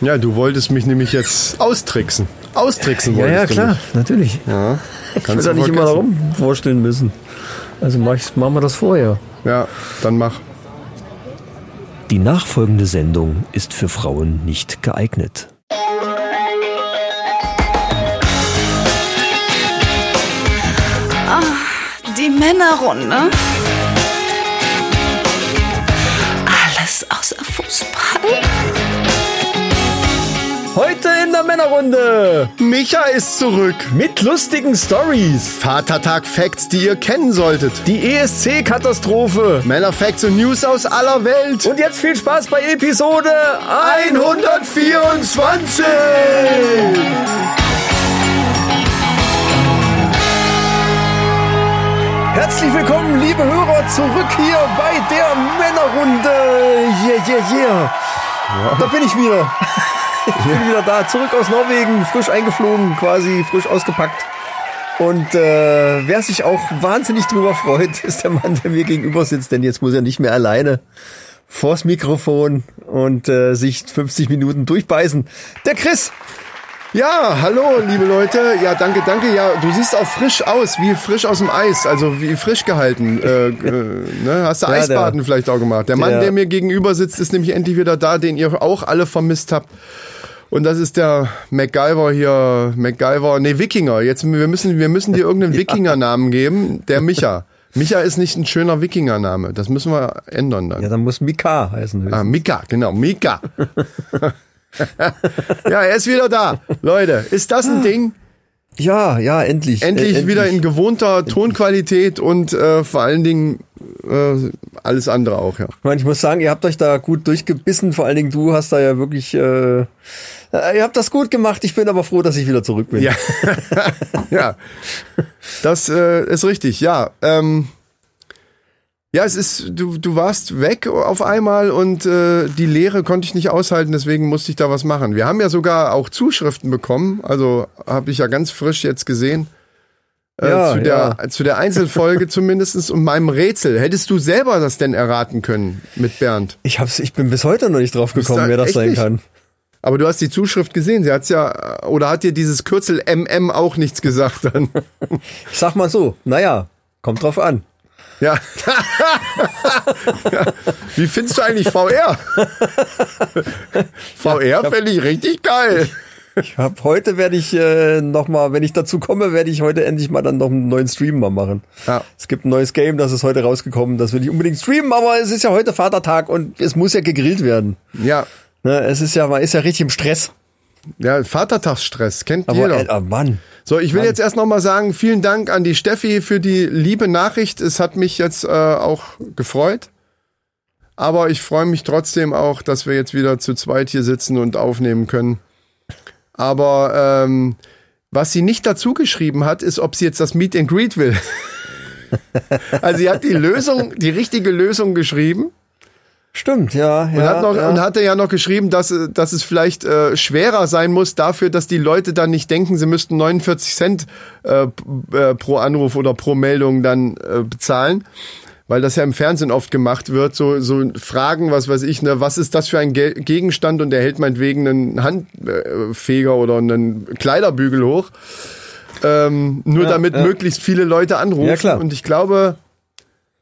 Ja, du wolltest mich nämlich jetzt austricksen. Austricksen Ja, wolltest ja, du klar, mich. natürlich. Ja, Ich will kannst da du nicht immer darum vorstellen müssen. Also mach ich, machen wir das vorher. Ja, dann mach. Die nachfolgende Sendung ist für Frauen nicht geeignet. Die Männerrunde. Heute in der Männerrunde Micha ist zurück. mit lustigen Stories. Vatertag Facts, die ihr kennen solltet. Die ESC-Katastrophe. Männer Facts und News aus aller Welt. Und jetzt viel Spaß bei Episode 124. Herzlich willkommen, liebe Hörer, zurück hier bei der Männerrunde. Yeah, yeah, yeah. Da bin ich wieder. Ich bin wieder da, zurück aus Norwegen, frisch eingeflogen, quasi frisch ausgepackt. Und äh, wer sich auch wahnsinnig drüber freut, ist der Mann, der mir gegenüber sitzt, denn jetzt muss er nicht mehr alleine vors Mikrofon und äh, sich 50 Minuten durchbeißen. Der Chris. Ja, hallo, liebe Leute. Ja, danke, danke. Ja, du siehst auch frisch aus, wie frisch aus dem Eis, also wie frisch gehalten. Äh, äh, ne? Hast du Ja, Eisbaden der- vielleicht auch gemacht? Der Mann, der- der mir gegenüber sitzt, ist nämlich endlich wieder da, den ihr auch alle vermisst habt. Und das ist der MacGyver hier, MacGyver, nee, Wikinger. Jetzt, wir müssen, wir müssen dir irgendeinen Wikinger-Namen geben. Der Micha. Micha ist nicht ein schöner Wikinger-Name. Das müssen wir ändern dann. Ja, dann muss Mika heißen. Ah, Mika, genau, Mika. ja, er ist wieder da. Leute, ist das ein Ding? Ja, ja, endlich. Endlich, Äh, wieder in gewohnter Tonqualität und äh, vor allen Dingen äh, alles andere auch, ja. Ich meine, ich muss sagen, ihr habt euch da gut durchgebissen. Vor allen Dingen du hast da ja wirklich, äh, ihr habt das gut gemacht. Ich bin aber froh, dass ich wieder zurück bin. Ja, ja. das äh, ist richtig, ja. Ähm, ja, es ist, du, du warst weg auf einmal und äh, die Lehre konnte ich nicht aushalten, deswegen musste ich da was machen. Wir haben ja sogar auch Zuschriften bekommen, also habe ich ja ganz frisch jetzt gesehen. Äh, Ja, zu, der, zu der Einzelfolge zumindestens und meinem Rätsel. Hättest du selber das denn erraten können mit Bernd? Ich hab's, ich bin bis heute noch nicht drauf gekommen, wer das sein nicht? kann. Aber du hast die Zuschrift gesehen, sie hat's ja, oder hat dir dieses Kürzel MM auch nichts gesagt dann? Ich sag mal so, naja, kommt drauf an. Ja. Ja. Wie findest du eigentlich VR? VR fände ich richtig geil. Ich hab, heute werde ich äh, noch mal, wenn ich dazu komme, werde ich heute endlich mal dann noch einen neuen Stream mal machen. Ja. Es gibt ein neues Game, das ist heute rausgekommen, das will ich unbedingt streamen, aber es ist ja heute Vatertag und es muss ja gegrillt werden. Ja, Ne, es ist ja, man ist ja richtig im Stress. ja Vatertagsstress, kennt Aber jeder. äh, Mann. So, ich will jetzt erst noch mal sagen, vielen Dank an die Steffi für die liebe Nachricht. Es hat mich jetzt äh, auch gefreut. Aber ich freue mich trotzdem auch, dass wir jetzt wieder zu zweit hier sitzen und aufnehmen können. Aber ähm, was sie nicht dazu geschrieben hat, ist, ob sie jetzt das Meet and Greet will. also sie hat die Lösung, die richtige Lösung geschrieben. Stimmt, ja. Und, ja, hat noch, ja. und hatte ja noch geschrieben, dass, äh, dass es vielleicht äh, schwerer sein muss dafür, dass die Leute dann nicht denken, sie müssten 49 Cent äh, äh, pro Anruf oder pro Meldung dann äh, bezahlen. Weil das ja im Fernsehen oft gemacht wird, so, so Fragen, was weiß ich, ne, was ist das für ein Ge Gegenstand und er hält meinetwegen einen Handfeger oder einen Kleiderbügel hoch. Ähm, nur Ja, damit möglichst viele Leute anrufen. Ja, klar. Und ich glaube,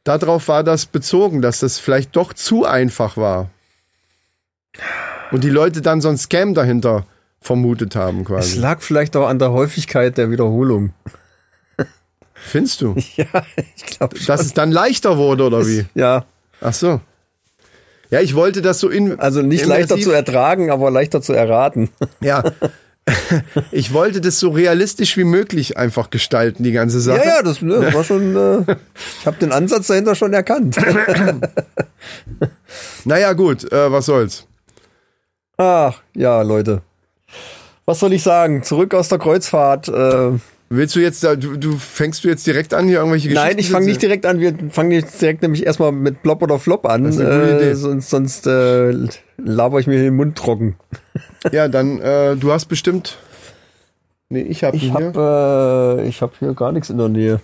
darauf war das bezogen, dass das vielleicht doch zu einfach war. Und die Leute dann so ein Scam dahinter vermutet haben Es quasi. lag vielleicht auch an der Häufigkeit der Wiederholung. Findest du? Ja, ich glaube schon. Dass es dann leichter wurde oder wie? ja, Ach so. Ja, ich wollte das so in also nicht leichter zu ertragen, aber leichter zu erraten. Ja. Ich wollte das so realistisch wie möglich einfach gestalten, die ganze Sache. Ja, ja, das, ne, das war schon. Äh, ich habe den Ansatz dahinter schon erkannt. Naja, gut, äh, was soll's. Ach, ja, Leute. Was soll ich sagen? Zurück aus der Kreuzfahrt. Äh, Willst du jetzt da, du, du fängst du jetzt direkt an, hier irgendwelche Geschichten nein, ich fange nicht direkt an. Wir fangen jetzt direkt nämlich erstmal mit Blop oder Flop an. Das ist eine gute Idee. Äh, sonst sonst äh, laber ich mir den Mund trocken. Ja, dann, äh, du hast bestimmt. Nee, ich hab Ich ihn hier. habe äh, ich hab hier gar nichts in der Nähe.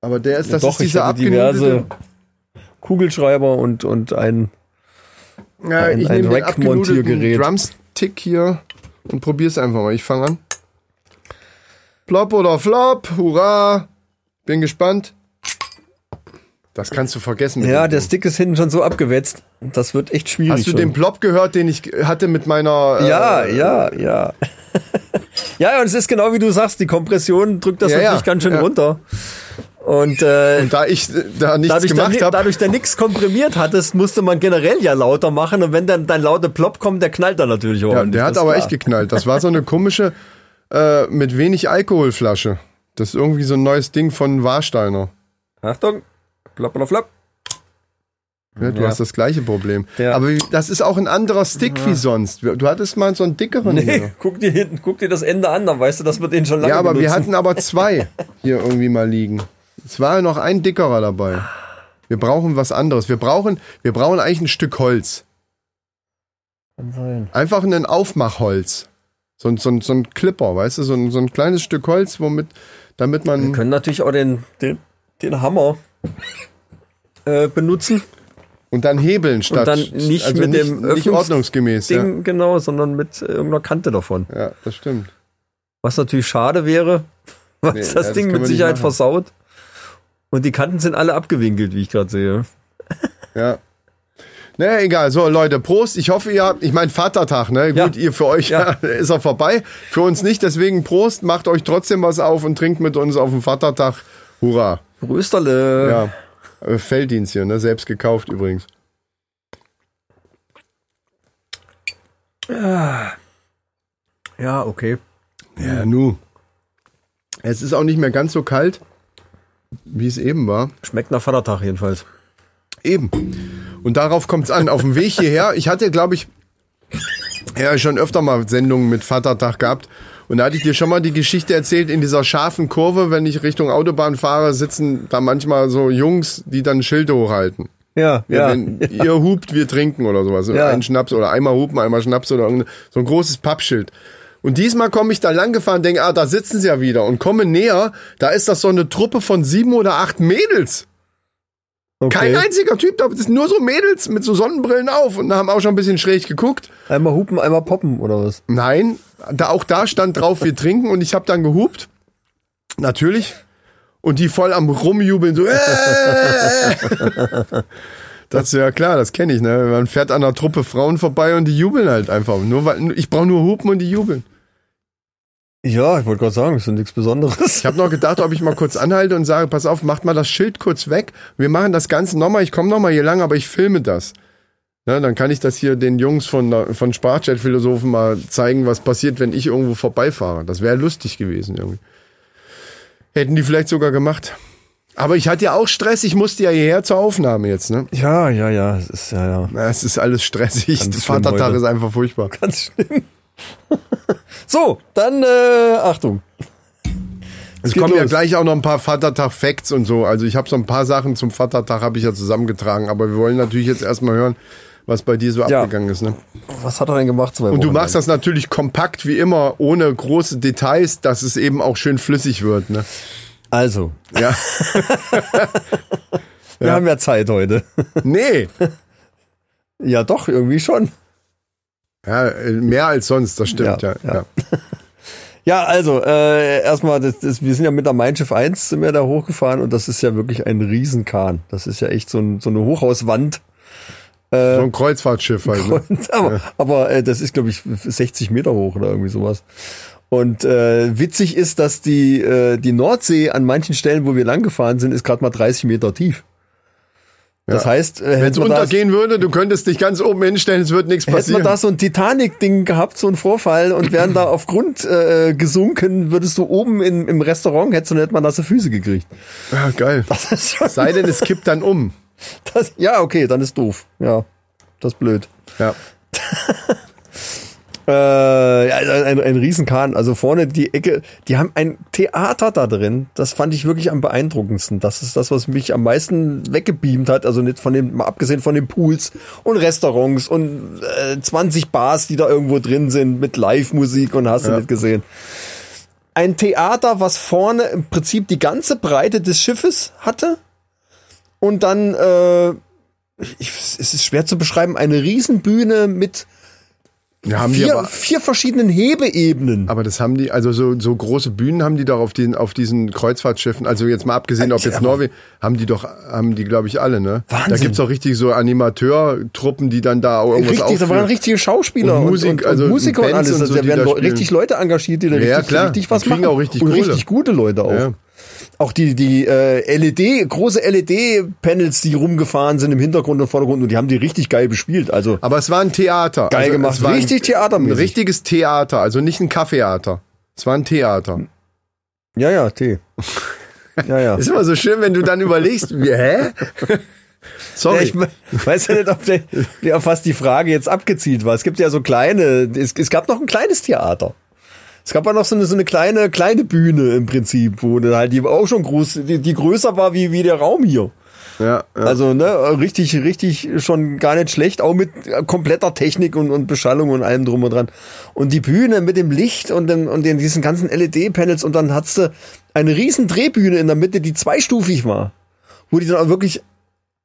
Aber der ist, das Doch, ist ich dieser habe abgenudelte. Kugelschreiber und, und ein Ja, ein- ich ein Rack-Montiergerät. abgenudelten Tick hier und probier's einfach mal. Ich fange an. Plop oder Flop, hurra. Bin gespannt. Das kannst du vergessen. Ja, der. Stick ist hinten schon so abgewetzt. Das wird echt schwierig. Hast du schon. den Plop gehört, den ich hatte mit meiner... Ja, äh, ja, ja. ja, und es ist genau wie du sagst, die Kompression drückt das Ja, natürlich ja, ganz schön ja. runter. Und, äh, Und da ich äh, da nichts dadurch, gemacht habe... dadurch der nix komprimiert hattest, musste man generell ja lauter machen. Und wenn dann dein lauter Plop kommt, der knallt dann natürlich auch. Ja, der hat aber echt geknallt. Das war so eine komische äh, mit wenig Alkoholflasche. Das ist irgendwie so ein neues Ding von Warsteiner. Achtung. Plop oder flop. Ja, du Ja. hast das gleiche Problem. Ja. Aber das ist auch ein anderer Stick wie sonst. Du hattest mal so einen dickeren Nee, hier. guck dir hinten, guck dir das Ende an, dann weißt du, dass wir den schon lange Ja, aber wir benutzen. hatten aber zwei hier irgendwie mal liegen. Es war noch ein dickerer dabei. Wir brauchen was anderes. Wir brauchen, wir brauchen eigentlich ein Stück Holz. Kann sein. Einfach ein Aufmachholz. So, ein- so, ein- so ein Clipper, weißt du, so ein, so ein kleines Stück Holz, womit, damit Wir man. können natürlich auch den, den, den Hammer äh, benutzen. Und dann hebeln statt. dann nicht also mit nicht, dem nicht Öffnungs- ordnungsgemäß. Ja. Ding, genau, sondern mit äh, irgendeiner Kante davon. ja, das stimmt. Was natürlich schade wäre, weil Nee, das ja, Ding mit wir nicht Sicherheit versaut. Und die Kanten sind alle abgewinkelt, wie ich gerade sehe. Ja. Naja, egal. So, Leute, Prost. Ich hoffe, ihr habt, ich meine, Vatertag, ne? Ja. Gut, ihr für euch Ja. ist er vorbei. Für uns nicht, deswegen Prost, macht euch trotzdem was auf und trinkt mit uns auf dem Vatertag. Hurra. Rösterle. Ja. Äh, Felddienst hier, ne? Selbst gekauft übrigens. Ja, okay. Ja, nu. Es ist auch nicht mehr ganz so kalt, wie es eben war. Schmeckt nach Vatertag jedenfalls. Eben. Und darauf kommt es an. Auf dem Weg hierher, ich hatte, glaube ich, ja, schon öfter mal Sendungen mit Vatertag gehabt. Und da hatte ich dir schon mal die Geschichte erzählt, in dieser scharfen Kurve, wenn ich Richtung Autobahn fahre, sitzen da manchmal so Jungs, die dann Schilde hochhalten. Ja, ja. Wenn ihr hupt, wir trinken oder sowas. Ja. Ein Schnaps oder einmal hupen, einmal Schnaps oder so ein großes Pappschild. Und diesmal komme ich da lang gefahren, denke, ah, da sitzen sie ja wieder und komme näher, da ist das so eine Truppe von sieben oder acht Mädels. Okay. Kein einziger Typ, da sind nur so Mädels mit so Sonnenbrillen auf und haben auch schon ein bisschen schräg geguckt. Einmal hupen, einmal poppen oder was? Nein, da, auch da stand drauf, wir trinken und ich habe dann gehupt. Natürlich. Und die voll am Rumjubeln, so. Äh, das ist ja klar, das kenne ich. Ne? Man fährt an einer Truppe Frauen vorbei und die jubeln halt einfach. Nur weil, ich brauche nur hupen und die jubeln. Ja, ich wollte gerade sagen, ist nichts Besonderes. Ich habe noch gedacht, ob ich mal kurz anhalte und sage, pass auf, macht mal das Schild kurz weg. Wir machen das Ganze nochmal. Ich komme nochmal hier lang, aber ich filme das. Ne, dann kann ich das hier den Jungs von, von Sprachchat-Philosophen mal zeigen, was passiert, wenn ich irgendwo vorbeifahre. Das wäre lustig gewesen irgendwie. Hätten die vielleicht sogar gemacht. Aber ich hatte ja auch Stress. Ich musste ja hierher zur Aufnahme jetzt. Ne? Ja, ja, ja, es ist ja, ja. Na, es ist alles stressig. Ganz Vatertag heute. ist einfach furchtbar. Ganz schlimm. so, dann äh, Achtung. Es geht kommen ja los. gleich auch noch ein paar Vatertag-Facts und so. Also ich habe so ein paar Sachen zum Vatertag habe ich ja zusammengetragen. Aber wir wollen natürlich jetzt erstmal hören, was bei dir so Ja. abgegangen ist. Ne? Was hat er denn gemacht? Zwei Und du machst lang? das natürlich kompakt wie immer, ohne große Details, dass es eben auch schön flüssig wird. Ne? Also, Ja. wir haben ja Zeit heute. nee. ja, doch, irgendwie schon. Ja, äh, mehr als sonst, das stimmt. Ja, Ja, ja. ja. Ja, also, äh, erstmal, das, das, wir sind ja mit der Mein Schiff 1 sind wir da hochgefahren und das ist ja wirklich ein Riesenkahn. Das ist ja echt so, ein, so eine Hochhauswand. So ein Kreuzfahrtschiff halt. Und, aber aber äh, das ist, glaube ich, 60 Meter hoch oder irgendwie sowas. Und äh, witzig ist, dass die, äh, die Nordsee an manchen Stellen, wo wir lang gefahren sind, ist gerade mal 30 Meter tief. Das heißt, äh, Wenn es untergehen würde, du könntest dich ganz oben hinstellen, es wird nichts Hätten wir passieren. da so ein Titanic-Ding gehabt, so ein Vorfall und wären da auf Grund äh, gesunken, würdest du oben in, im Restaurant, hättest du nicht mal nasse Füße gekriegt. Ja, geil. Sei denn, es kippt dann um. das, ja, okay, dann ist doof. Ja, das ist blöd. Ja. Äh, ja, ein, ein, Riesenkahn. Also vorne die Ecke, die haben ein Theater da drin. Das fand ich wirklich am beeindruckendsten. Das ist das, was mich am meisten weggebeamt hat. Also nicht von dem, mal abgesehen von den Pools und Restaurants und äh, 20 Bars, die da irgendwo drin sind mit Live-Musik und hast du nicht gesehen. Ein Theater, was vorne im Prinzip die ganze Breite des Schiffes hatte und dann, äh, ich, es ist schwer zu beschreiben, eine Riesenbühne mit Ja, haben die vier, aber- vier verschiedenen Hebeebenen. Aber das haben die, also so, so große Bühnen haben die doch auf, den, auf diesen Kreuzfahrtschiffen, also jetzt mal abgesehen, ob jetzt Norwegen, haben die doch, haben die, glaube ich, alle, ne? Wahnsinn. Da gibt's auch richtig so Animateurtruppen, die dann da auch irgendwas Richtig, da waren aufführen. richtige Schauspieler Und und, Musik, und, und also Musiker und alles. und Also so, da die werden da richtig Leute engagiert, die da Ja, richtig, klar. richtig was Die machen. auch richtig und Kohle. richtig gute Leute auch. Ja. Auch die, die äh, LED, große LED-Panels, die rumgefahren sind im Hintergrund und Vordergrund und die haben die richtig geil bespielt. Also Aber es war ein Theater. Geil also, gemacht. war ein- Richtig theatermäßig. Ein richtiges Theater, also nicht ein Kaffeetheater. Es war ein Theater. ja, ja, Tee. Ja, ja. Ist immer so schön, wenn du dann überlegst, wie, hä? Ja, Sorry. ich me- weiß ja nicht, ob der, auf was die Frage jetzt abgezielt war. Es gibt ja so kleine, es, es gab noch ein kleines Theater. Es gab ja noch so eine, so eine kleine, kleine Bühne im Prinzip, wo dann halt die auch schon groß, die, die größer war wie, wie der Raum hier. ja, ja. Also, ne, richtig, richtig schon gar nicht schlecht, auch mit kompletter Technik und, und Beschallung und allem drum und dran. Und die Bühne mit dem Licht und, dem, und den, diesen ganzen LED-Panels und dann hattest du eine riesen Drehbühne in der Mitte, die zweistufig war. Wo die dann auch wirklich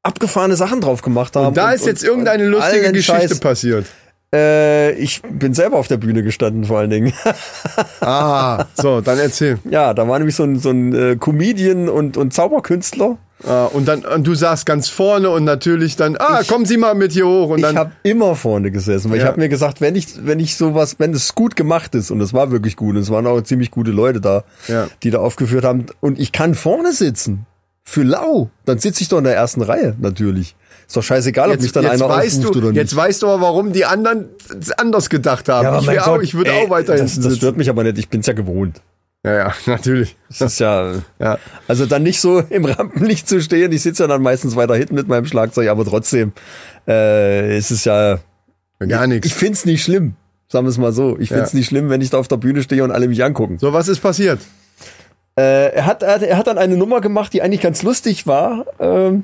abgefahrene Sachen drauf gemacht haben. Und da ist jetzt irgendeine lustige Geschichte Scheiß. passiert. Äh, ich bin selber auf der Bühne gestanden, vor allen Dingen. Ah, so, dann erzähl. ja, da war nämlich so ein, so ein äh, Comedian und, und Zauberkünstler. Ah, und dann, und du saßt ganz vorne und natürlich dann, ah, kommen Sie mal mit hier hoch und ich dann. habe immer vorne gesessen, weil ich Ja. habe mir gesagt, wenn ich wenn ich sowas, wenn es gut gemacht ist und es war wirklich gut, und es waren auch ziemlich gute Leute da, Ja. die da aufgeführt haben und ich kann vorne sitzen für lau, dann sitze ich doch in der ersten Reihe natürlich. Ist doch scheißegal, ob mich Jetzt, dann jetzt, einer weißt du, oder nicht. jetzt weißt du aber, warum die anderen anders gedacht haben. aber ich mein auch, ich würde ey, auch weiter das, das stört mich aber nicht, ich bin's ja gewohnt. Ja, ja, natürlich. Das ist ja, Ja. also dann nicht so im Rampenlicht zu stehen. Ich sitze ja dann meistens weiter hinten mit meinem Schlagzeug, aber trotzdem äh, ist es ja Gar Ich nichts. find's nicht schlimm. Sagen wir es mal so. Ich find's Ja. nicht schlimm, wenn ich da auf der Bühne stehe und alle mich angucken. So, was ist passiert? Äh, er, hat, er, hat- er hat dann eine Nummer gemacht, die eigentlich ganz lustig war. Ähm,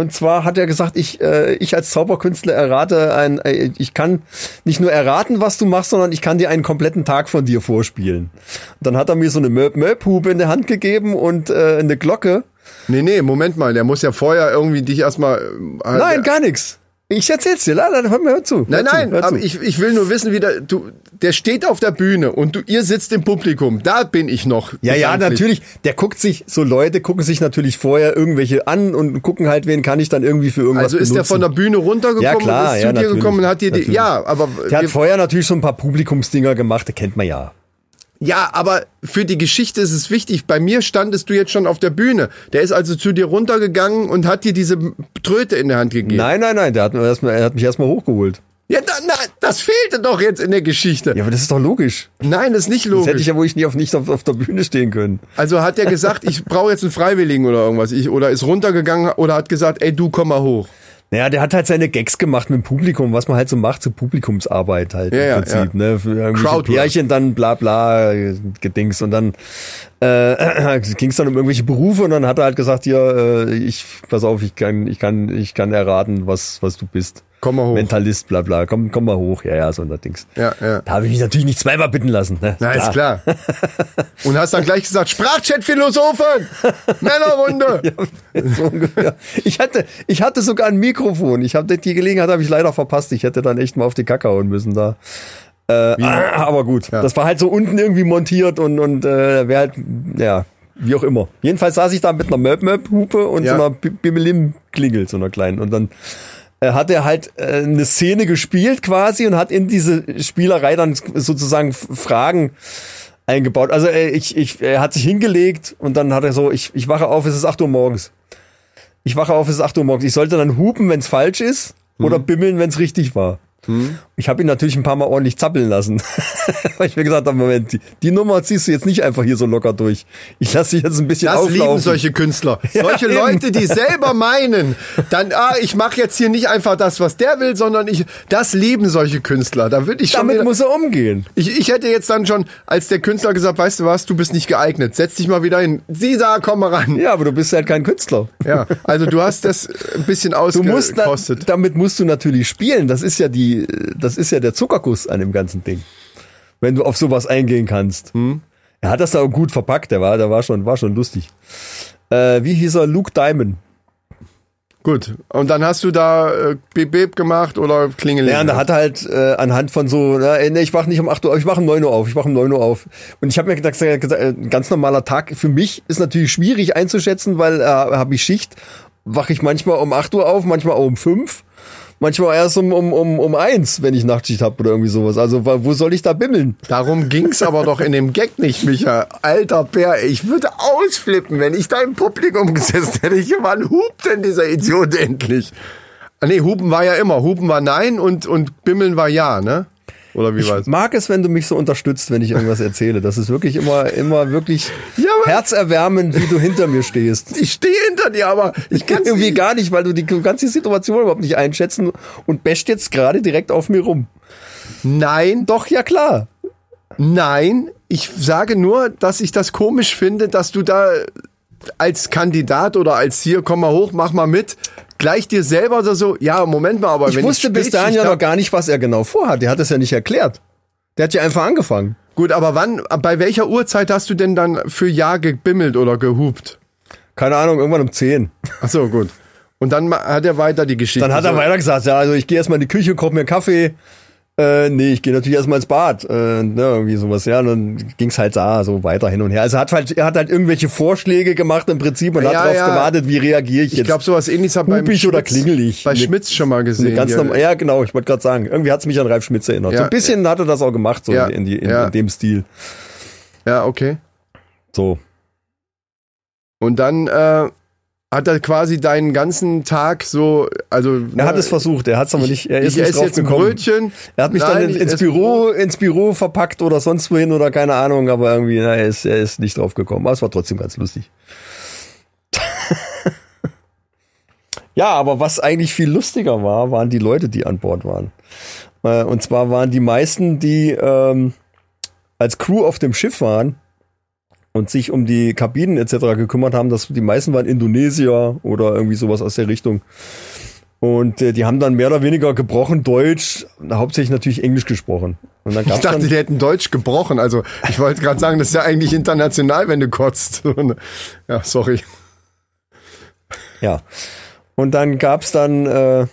und zwar hat er gesagt, ich, äh, ich als Zauberkünstler errate ein, äh, ich kann nicht nur erraten, was du machst, sondern ich kann dir einen kompletten Tag von dir vorspielen. Und dann hat er mir so eine Möb Möb-Hupe in der Hand gegeben und äh, eine Glocke. Nee, nee, Moment mal, der muss ja vorher irgendwie dich erstmal. äh, Nein, gar nichts. Ich erzähl's dir. Nein, hör mir hör zu. Nein, hör nein, zu, hör aber zu. ich, ich will nur wissen, wie der, du, der steht auf der Bühne und du, ihr sitzt im Publikum. Da bin ich noch. Ja, ja, natürlich. Der guckt sich, so Leute gucken sich natürlich vorher irgendwelche an und gucken halt, wen kann ich dann irgendwie für irgendwas Also ist der benutzen. von der Bühne runtergekommen Ja, klar, und ist ja, zu dir gekommen und hat dir die, natürlich. ja, aber Der hat vorher natürlich schon ein paar Publikumsdinger gemacht, der kennt man ja. Ja, aber für die Geschichte ist es wichtig. Bei mir standest du jetzt schon auf der Bühne. Der ist also zu dir runtergegangen und hat dir diese Tröte in der Hand gegeben. Nein, nein, nein, der hat, erstmal, er hat mich erstmal hochgeholt. Ja, da, na, das fehlte doch jetzt in der Geschichte. Ja, aber das ist doch logisch. Nein, das ist nicht Das logisch. hätte ich ja wohl nicht auf, nicht auf, auf der Bühne stehen können. Also hat er gesagt, ich brauche jetzt einen Freiwilligen oder irgendwas. Ich, oder ist runtergegangen oder hat gesagt, ey, du komm mal hoch. Naja, der hat halt seine Gags gemacht mit dem Publikum, was man halt so macht, so Publikumsarbeit halt Ja, ja, im Prinzip, ja. ne? Für. Pärchen dann bla bla äh, gedings und dann äh, ging es dann um irgendwelche Berufe und dann hat er halt gesagt, hier, äh, ich, pass auf, ich kann, ich kann, ich kann erraten, was, was du bist. Komm mal hoch. Mentalist, bla bla, komm, komm mal hoch, ja, ja, so ein Dings. Ja, ja. Da habe ich mich natürlich nicht zweimal bitten lassen. Ne? Na, ist klar. Und hast dann gleich gesagt, Sprachchat-Philosophen, Männerrunde. So ungefähr. Ich hatte, ich hatte sogar ein Mikrofon. Ich habe die Gelegenheit habe ich leider verpasst. Ich hätte dann echt mal auf die Kacke hauen müssen da. Äh, aber gut, das war halt so unten irgendwie montiert und und äh, wäre halt ja wie auch immer. Jedenfalls saß ich da mit einer Möb Möb Hupe und Ja. so einer Bi- Bimelim Klingel so einer kleinen und dann hat er halt äh, eine Szene gespielt quasi und hat in diese Spielerei dann sozusagen Fragen eingebaut. Also äh, ich, ich, er hat sich hingelegt und dann hat er so, ich, ich wache auf, es ist 8 Uhr morgens. Ich wache auf, es ist 8 Uhr morgens. Ich sollte dann hupen, wenn es falsch ist oder bimmeln, wenn es richtig war. Ich habe ihn natürlich ein paar Mal ordentlich zappeln lassen. Weil ich mir gesagt habe, Moment, die, die Nummer ziehst du jetzt nicht einfach hier so locker durch. Ich lasse dich jetzt ein bisschen Das auflaufen. lieben solche Künstler. solche eben. Leute, die selber meinen, dann, ah, ich mache jetzt hier nicht einfach das, was der will, sondern ich, das lieben solche Künstler. Da würde ich schon Damit wieder, muss er umgehen. ich, ich hätte jetzt dann schon, als der Künstler gesagt, weißt du was, du bist nicht geeignet, setz dich mal wieder hin. Sie da, komm mal ran. Ja, aber du bist halt kein Künstler. Ja, also du hast das ein bisschen Du musst da, ausgekostet. damit musst du natürlich spielen. Das ist ja die, das ist ja der Zuckerkuss an dem ganzen Ding. Wenn du auf sowas eingehen kannst. Hm. Er hat das da auch gut verpackt. Der war, der war schon, war schon lustig. Äh, wie hieß er? Luke Diamond. Gut. Und dann hast du da äh, Bip gemacht oder Klingeling? Ja, und da hat halt äh, anhand von so, na, ey, nee, ich wach nicht um 8 Uhr auf, ich wach um 9 Uhr auf, ich wach um 9 Uhr auf. Und ich habe mir gedacht, äh, äh, ein ganz normaler Tag für mich ist natürlich schwierig einzuschätzen, weil äh, habe ich Schicht, wache ich manchmal um 8 Uhr auf, manchmal auch um 5. Manchmal erst um, um, um, um eins, wenn ich Nachtschicht hab oder irgendwie sowas. Also wo soll ich da bimmeln? Darum ging's aber doch in dem Gag nicht, Micha. Alter Bär, ich würde ausflippen, wenn ich da im Publikum gesessen hätte. Ich, wann hupt denn dieser Idiot endlich? Ah, nee, Hupen war ja immer. Hupen war nein und, und Bimmeln war ja, ne? Oder wie Ich mag es, wenn du mich so unterstützt, wenn ich irgendwas erzähle. Das ist wirklich immer, immer wirklich Ja, herzerwärmend, wie du hinter mir stehst. Ich stehe hinter dir, aber ich kann Irgendwie gar nicht, weil du die, die Situation überhaupt nicht einschätzen und basht jetzt gerade direkt auf mir rum. Nein, Doch, ja klar. Nein, ich sage nur, dass ich das komisch finde, dass du da als Kandidat oder als hier, komm mal hoch, mach mal mit, gleich dir selber so, so ja, Moment mal, aber Ich wenn wusste ich bis dahin ja noch gar nicht, was er genau vorhat. Der hat es ja nicht erklärt. Der hat ja einfach angefangen. Gut, aber wann, bei welcher Uhrzeit hast du denn dann für Ja gebimmelt oder gehupt? Keine Ahnung, irgendwann um 10. Ach so, gut. Und dann hat er weiter die Geschichte. Dann hat er weiter gesagt, ja, also ich gehe erstmal in die Küche, koche mir Kaffee. Äh, nee, ich gehe natürlich erstmal ins Bad. Äh, ne, irgendwie sowas, ja. Und dann ging's halt da so weiter hin und her. Also er hat halt, er hat halt irgendwelche Vorschläge gemacht im Prinzip und hat Ja, darauf ja. gewartet, wie reagiere ich Ich jetzt. glaube, sowas ähnliches hat beim ich oder Schmitz- ich? Bei Mit- Schmitz schon mal gesehen. ganz normal, ja, genau, ich wollte gerade sagen. Irgendwie hat's mich an Ralf Schmitz erinnert. so Ja, ein bisschen hat er das auch gemacht, so in, die, in, in dem Stil. Ja, okay. So. Und dann äh, hat er quasi deinen ganzen Tag so, also Er hat es versucht, er hat's aber nicht, er ist ich nicht drauf jetzt ein gekommen. Brötchen. Er hat mich Nein, dann in, ins Büro, ins Büro verpackt oder sonst wohin oder keine Ahnung, aber irgendwie, na, er ist, er ist nicht drauf gekommen. Aber es war trotzdem ganz lustig. ja, aber was eigentlich viel lustiger war, waren die Leute, die an Bord waren. Äh, Und zwar waren die meisten, die ähm, als Crew auf dem Schiff waren und sich um die Kabinen etc. gekümmert haben, dass die meisten waren Indonesier oder irgendwie sowas aus der Richtung. Und äh, die haben dann mehr oder weniger gebrochen Deutsch, hauptsächlich natürlich Englisch gesprochen. Und dann Ich dachte, dann, die hätten Deutsch gebrochen. Also ich wollte gerade sagen, das ist ja eigentlich international, wenn du kotzt. ja, sorry. ja. Und dann gab's dann äh,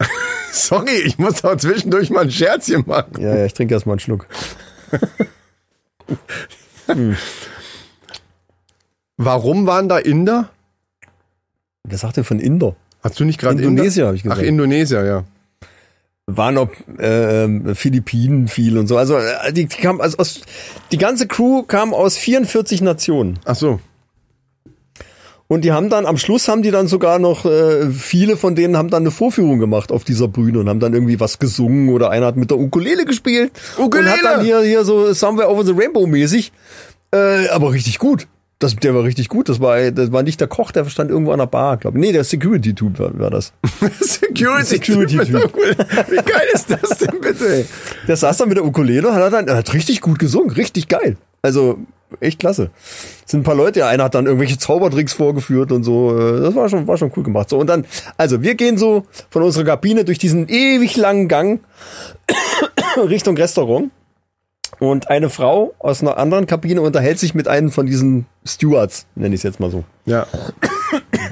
Sorry, ich muss auch zwischendurch mal ein Scherzchen machen. ja, ja, ich trinke erstmal einen Schluck. Warum waren da Inder? Wer sagte von Inder? Hast du nicht gerade Indonesier, habe ich gesagt. Ach, Indonesier, ja. waren auch äh, Philippinen viel und so. Also äh, die, die kam also aus die ganze Crew kam aus 44 Nationen Ach so. Und die haben dann am Schluss haben die dann sogar noch äh, viele von denen haben dann eine Vorführung gemacht auf dieser Bühne und haben dann irgendwie was gesungen oder einer hat mit der Ukulele gespielt Ukulele! und hat dann hier hier so Somewhere Over the Rainbow mäßig, äh, aber richtig gut. Das, der war richtig gut. Das war, das war nicht der Koch, der stand irgendwo an der Bar, glaube Nee, der Security-Typ war, war das. Security. Security-Typ. Wie geil ist das denn bitte? ey? Der saß dann mit der Ukulele und hat dann er hat richtig gut gesungen, richtig geil. Also echt klasse. Es sind ein paar Leute, ja, einer hat dann irgendwelche Zaubertricks vorgeführt und so. äh, Das war schon, war schon cool gemacht. So und dann, also wir gehen so von unserer Kabine durch diesen ewig langen Gang Richtung Restaurant. Und eine Frau aus einer anderen Kabine unterhält sich mit einem von diesen Stewards, nenne ich es jetzt mal so. Ja.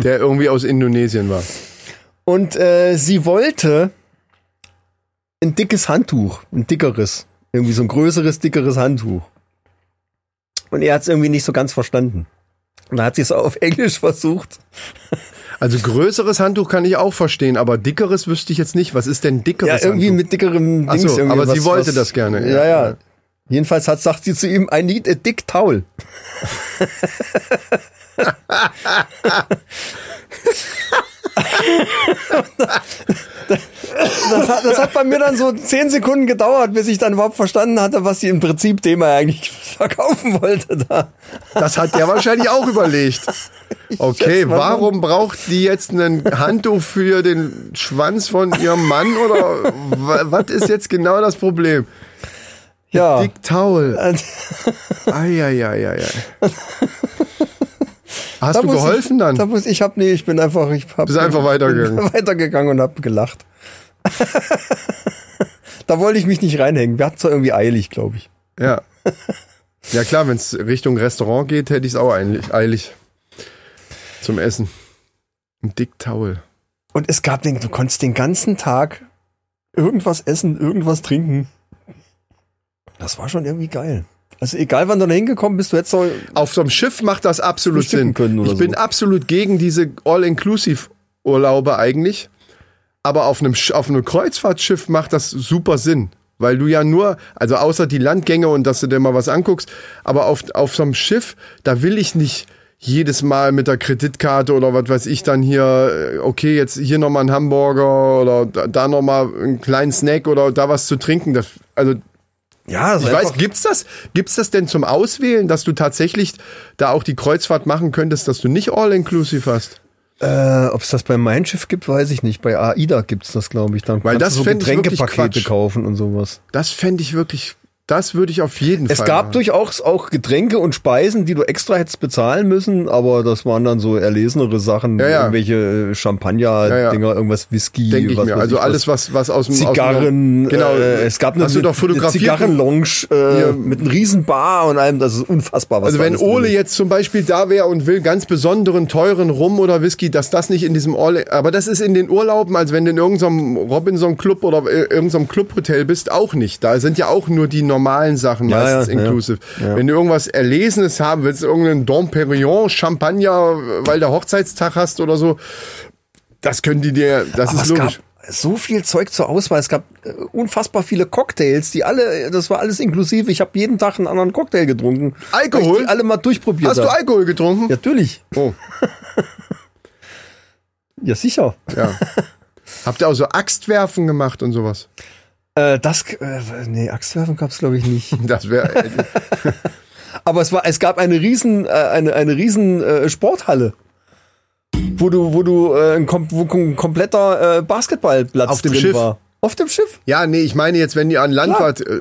Der irgendwie aus Indonesien war. Und äh, sie wollte ein dickes Handtuch, ein dickeres, irgendwie so ein größeres, dickeres Handtuch. Und er hat es irgendwie nicht so ganz verstanden. Und dann hat sie es auf Englisch versucht. Also größeres Handtuch kann ich auch verstehen, aber dickeres wüsste ich jetzt nicht. Was ist denn dickeres Ja, irgendwie Handtuch? mit dickerem Ach Dings. so, irgendwie aber sie was- wollte was- das gerne, Ja, ja. ja. Jedenfalls hat, sagt sie zu ihm, I need a dick towel. das, hat, das hat bei mir dann so zehn Sekunden gedauert, bis ich dann überhaupt verstanden hatte, was sie im Prinzip dem eigentlich verkaufen wollte da. Das hat der wahrscheinlich auch überlegt. Okay, warum braucht die jetzt ein Handtuch für den Schwanz von ihrem Mann oder wa- was ist jetzt genau das Problem? Ja. Dick Towel. Eieieiei. Hast Da du geholfen ich, dann? Da muss, ich hab nee, ich bin einfach, ich hab Bist einfach weitergegangen. bin weitergegangen und hab gelacht. da wollte ich mich nicht reinhängen. Wir hatten es irgendwie eilig, glaube ich. Ja. Ja klar, wenn es Richtung Restaurant geht, hätte ich es auch eilig. eilig. zum Essen. Ein Dicktaul. Und es gab den, du konntest den ganzen Tag irgendwas essen, irgendwas trinken. Das war schon irgendwie geil. Also egal, wann du da hingekommen bist, du hättest doch Auf so einem Schiff macht das absolut Sinn. können oder ich bin so. absolut gegen diese All-Inclusive-Urlaube eigentlich. Aber auf einem, auf einem Kreuzfahrtschiff macht das super Sinn. Weil du ja nur, also außer die Landgänge und dass du dir mal was anguckst, aber auf, auf so einem Schiff, da will ich nicht jedes Mal mit der Kreditkarte oder was weiß ich dann hier, äh, okay, jetzt hier nochmal ein Hamburger oder da, da nochmal einen kleinen Snack oder da was zu trinken. Das, also Ja, ich weiß, gibt's das? Gibt's das denn zum Auswählen, dass du tatsächlich da auch die Kreuzfahrt machen könntest, dass du nicht all-inclusive hast? Äh, Ob es das bei Mein Schiff gibt, weiß ich nicht. Bei AIDA gibt's das, glaube ich. Dann Weil kannst das du so Getränkepakete kaufen und sowas. Das fände ich wirklich, das würde ich auf jeden Es Fall. gab machen. durchaus auch Getränke und Speisen, die du extra hättest bezahlen müssen, aber das waren dann so erlesenere Sachen, Ja, ja. irgendwelche äh, Champagner-Dinger, ja. irgendwas Whisky, denke ich mir. Also ich, alles, was, was aus dem Zigarren, aus dem, genau. äh, es gab eine, Hast du doch eine fotografiert? Zigarrenlounge äh, mit einem riesen Bar und allem, das ist unfassbar. Was Also wenn drin Ole ist. jetzt zum Beispiel da wäre und will ganz besonderen, teuren Rum oder Whisky, dass das nicht in diesem All, aber das ist in den Urlauben, als wenn du in irgendeinem Robinson-Club oder äh, irgendeinem Clubhotel bist, auch nicht. Da sind ja auch nur die normalen Sachen Ja, meistens ja, inclusive. Ja. Wenn du irgendwas Erlesenes haben willst, irgendeinen Dom Perignon, Champagner, weil du Hochzeitstag hast oder so, das können die dir, das Aber ist es logisch. gab so viel Zeug zur Auswahl. Es gab äh, unfassbar viele Cocktails, die alle, das war alles inklusive. Ich habe jeden Tag einen anderen Cocktail getrunken. Alkohol? Alle mal durchprobiert Hast du. Alkohol getrunken? Ja, Natürlich. Oh, Ja, sicher. ja. Habt ihr auch so Axtwerfen gemacht und sowas? Äh, das, äh, nee, Axtwerfen gab's glaube ich nicht. Das wäre Aber es war, es gab eine riesen, äh, eine, eine riesen äh, Sporthalle. Wo du, wo du, äh, ein, kom wo ein kompletter äh, Basketballplatz Auf dem drin Schiff? war. Auf dem Schiff? Ja, nee, ich meine jetzt, wenn ihr an Land Klar. wart, äh,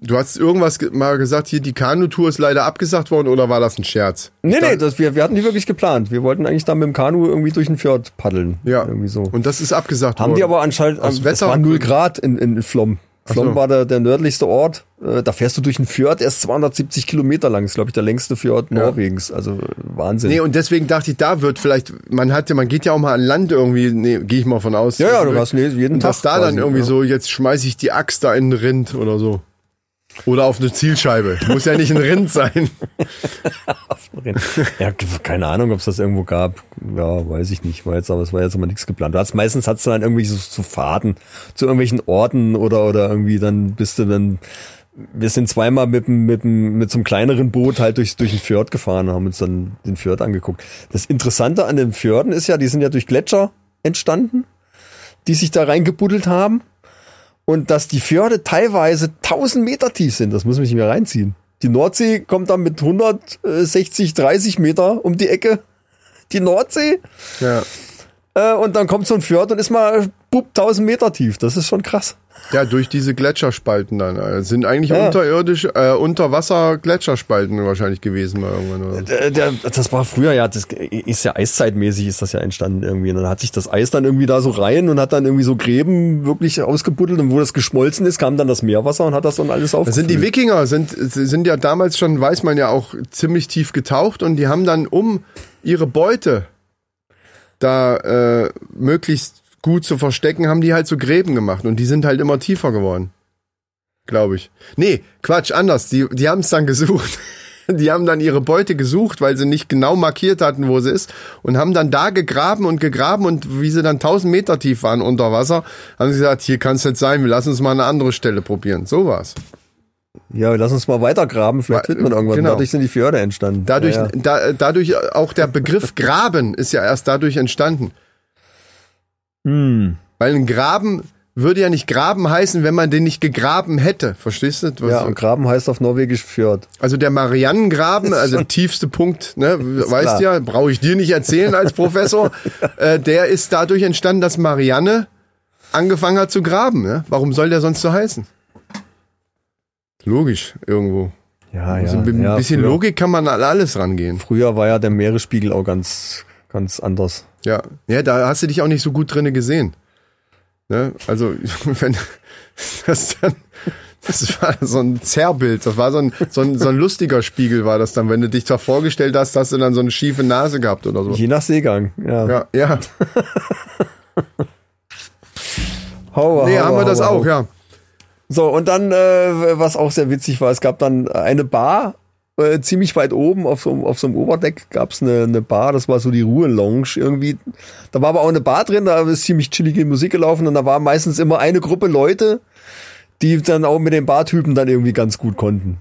du hast irgendwas ge- mal gesagt, hier die Kanutour ist leider abgesagt worden oder war das ein Scherz? Nee, nee, das, wir, wir hatten die wirklich geplant. Wir wollten eigentlich da mit dem Kanu irgendwie durch den Fjord paddeln. Ja, Irgendwie so. und das ist abgesagt Haben worden. die aber anscheinend, Aus es Wetter- war 0 Grad in, in Flom. Flom so. war der, der nördlichste Ort. Äh, Da fährst du durch einen Fjord, der ist 270 Kilometer lang. ist, glaube ich, der längste Fjord Norwegens. Also Wahnsinn. Nee, und deswegen dachte ich, da wird vielleicht, man hatte, man geht ja auch mal an Land irgendwie, nee, gehe ich mal von aus. ja, ja, du hast nee, jeden und Tag. dass da dann quasi, irgendwie ja. so, jetzt schmeiße ich die Axt da in den Rind oder so. Oder auf eine Zielscheibe. Muss ja nicht ein Rind sein. Ja, keine Ahnung, ob es das irgendwo gab. Ja, weiß ich nicht. War jetzt, aber es war jetzt aber nichts geplant. Du hast meistens hast du dann irgendwie so, so Fahrten zu irgendwelchen Orten oder oder irgendwie dann bist du dann. Wir sind zweimal mit mit mit so einem kleineren Boot halt durch durch den Fjord gefahren und haben uns dann den Fjord angeguckt. Das Interessante an den Fjorden ist ja, die sind ja durch Gletscher entstanden, die sich da reingebuddelt haben und dass die Fjorde teilweise 1000 Meter tief sind. Das muss man sich mehr reinziehen. Die Nordsee kommt dann mit 160, 30 Meter um die Ecke. Die Nordsee. Ja. Äh, und dann kommt so ein Fjord und ist mal bub, 1000 Meter tief. Das ist schon krass. Ja, durch diese Gletscherspalten dann. äh, sind eigentlich Ja. unterirdisch, äh, Unterwasser-Gletscherspalten wahrscheinlich gewesen mal irgendwann. Oder so. Der, das war früher ja, das ist ja eiszeitmäßig ist das ja entstanden irgendwie. Und dann hat sich das Eis dann irgendwie da so rein und hat dann irgendwie so Gräben wirklich ausgebuddelt und wo das geschmolzen ist, kam dann das Meerwasser und hat das dann alles Das aufgefüllt. sind die Wikinger, sind, sind ja damals schon, weiß man ja auch, ziemlich tief getaucht und die haben dann, um ihre Beute da äh, möglichst gut zu verstecken, haben die halt so Gräben gemacht und die sind halt immer tiefer geworden. Glaube ich. Nee, Quatsch, anders. Die, die haben es dann gesucht. Die haben dann ihre Beute gesucht, weil sie nicht genau markiert hatten, wo sie ist und haben dann da gegraben und gegraben und wie sie dann 1000 Meter tief waren unter Wasser, haben sie gesagt, hier kann es nicht sein, wir lassen uns mal eine andere Stelle probieren. So war's. Ja, lass uns mal weitergraben, vielleicht findet man irgendwas. genau. Dadurch sind die Fjorde entstanden. Dadurch, ja, ja. Da, dadurch auch der Begriff Graben ist ja erst dadurch entstanden. Hm. Weil ein Graben würde ja nicht Graben heißen, wenn man den nicht gegraben hätte. Verstehst du? Was- ja, und Graben heißt auf Norwegisch Fjord. also der Mariannengraben, also der tiefste Punkt, ne, weißt klar. ja, brauche ich dir nicht erzählen als Professor, äh, der ist dadurch entstanden, dass Marianne angefangen hat zu graben. Ne? Warum soll der sonst so heißen? Logisch, irgendwo. Ja, Also ja. mit ein ja, bisschen früher, Logik kann man an alles rangehen. Früher war ja der Meeresspiegel auch ganz, ganz anders. Ja. ja, da hast du dich auch nicht so gut drinne gesehen. Ne? Also, wenn das dann, das war so ein Zerrbild, das war so ein, so ein, so ein lustiger Spiegel war das dann, wenn du dich da vorgestellt hast, hast du dann so eine schiefe Nase gehabt oder so. Je nach Seegang, ja. Ja, ja. Hauer, Nee, hauer, haben wir das hauer, auch, ja. So, und dann, äh, was auch sehr witzig war, es gab dann eine Bar, äh, ziemlich weit oben auf so, auf so einem Oberdeck gab's eine, eine Bar, das war so die Ruhe-Lounge irgendwie. Da war aber auch eine Bar drin, da ist ziemlich chillige Musik gelaufen und da war meistens immer eine Gruppe Leute, die dann auch mit den Bartypen dann irgendwie ganz gut konnten.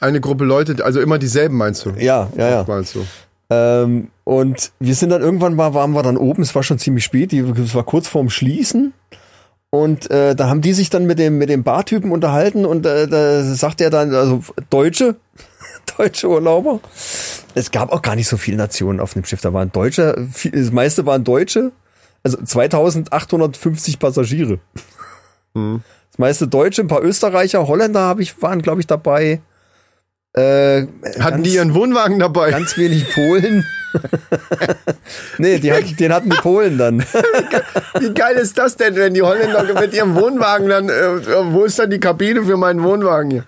Eine Gruppe Leute, also immer dieselben meinst du? Ja, ja, ja. Meinst du? Ähm, und wir sind dann irgendwann mal, waren wir dann oben, es war schon ziemlich spät, die- es war kurz vorm Schließen. Und äh, da haben die sich dann mit dem, mit dem Bartypen unterhalten und äh, da sagt er dann, also Deutsche, deutsche Urlauber. Es gab auch gar nicht so viele Nationen auf dem Schiff. Da waren Deutsche, viel, das meiste waren Deutsche, also 2850 Passagiere. Das meiste Deutsche, ein paar Österreicher, Holländer habe ich, waren, glaube ich, dabei. Äh, Hatten ganz- die ihren Wohnwagen dabei? Ganz wenig Polen. nee, die hatten, den hatten die Polen dann. Wie geil ist das denn, wenn die Holländer mit ihrem Wohnwagen dann, äh, wo ist dann die Kabine für meinen Wohnwagen hier?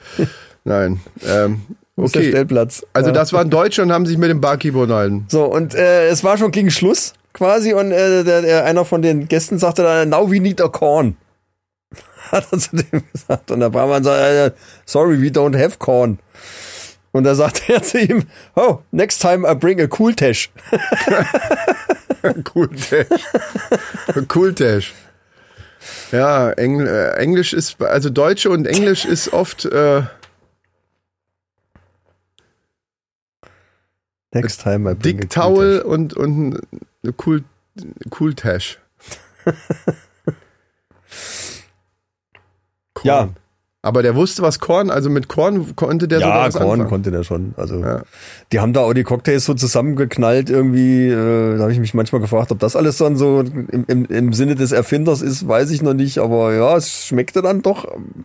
Nein. Ähm, Wo ist der okay. Stellplatz? Also das waren Deutsche und haben sich mit dem Barkeeper unterhalten. So, und äh, es war schon gegen Schluss quasi und äh, der, der, einer von den Gästen sagte dann, now we need a corn. Hat er zu dem gesagt. Und der Barmann sagt, äh, sorry, we don't have corn. Und da sagte er zu ihm, oh, next time I bring a cool tash. Cool Dash. cool Dash. Ja, Engl äh, Englisch ist, also Deutsche und Englisch ist oft, äh, Next time I bring Dick a cool Towel tash. und, und eine cool, cool Tash. Korn. Ja. Aber der wusste was Korn, also mit Korn konnte der sogar Ja, was Korn anfangen. konnte der schon. Also Ja. die haben da auch die Cocktails so zusammengeknallt irgendwie. Äh, da habe ich mich manchmal gefragt, ob das alles dann so im, im, im Sinne des Erfinders ist, weiß ich noch nicht. Aber ja, es schmeckte dann doch ähm,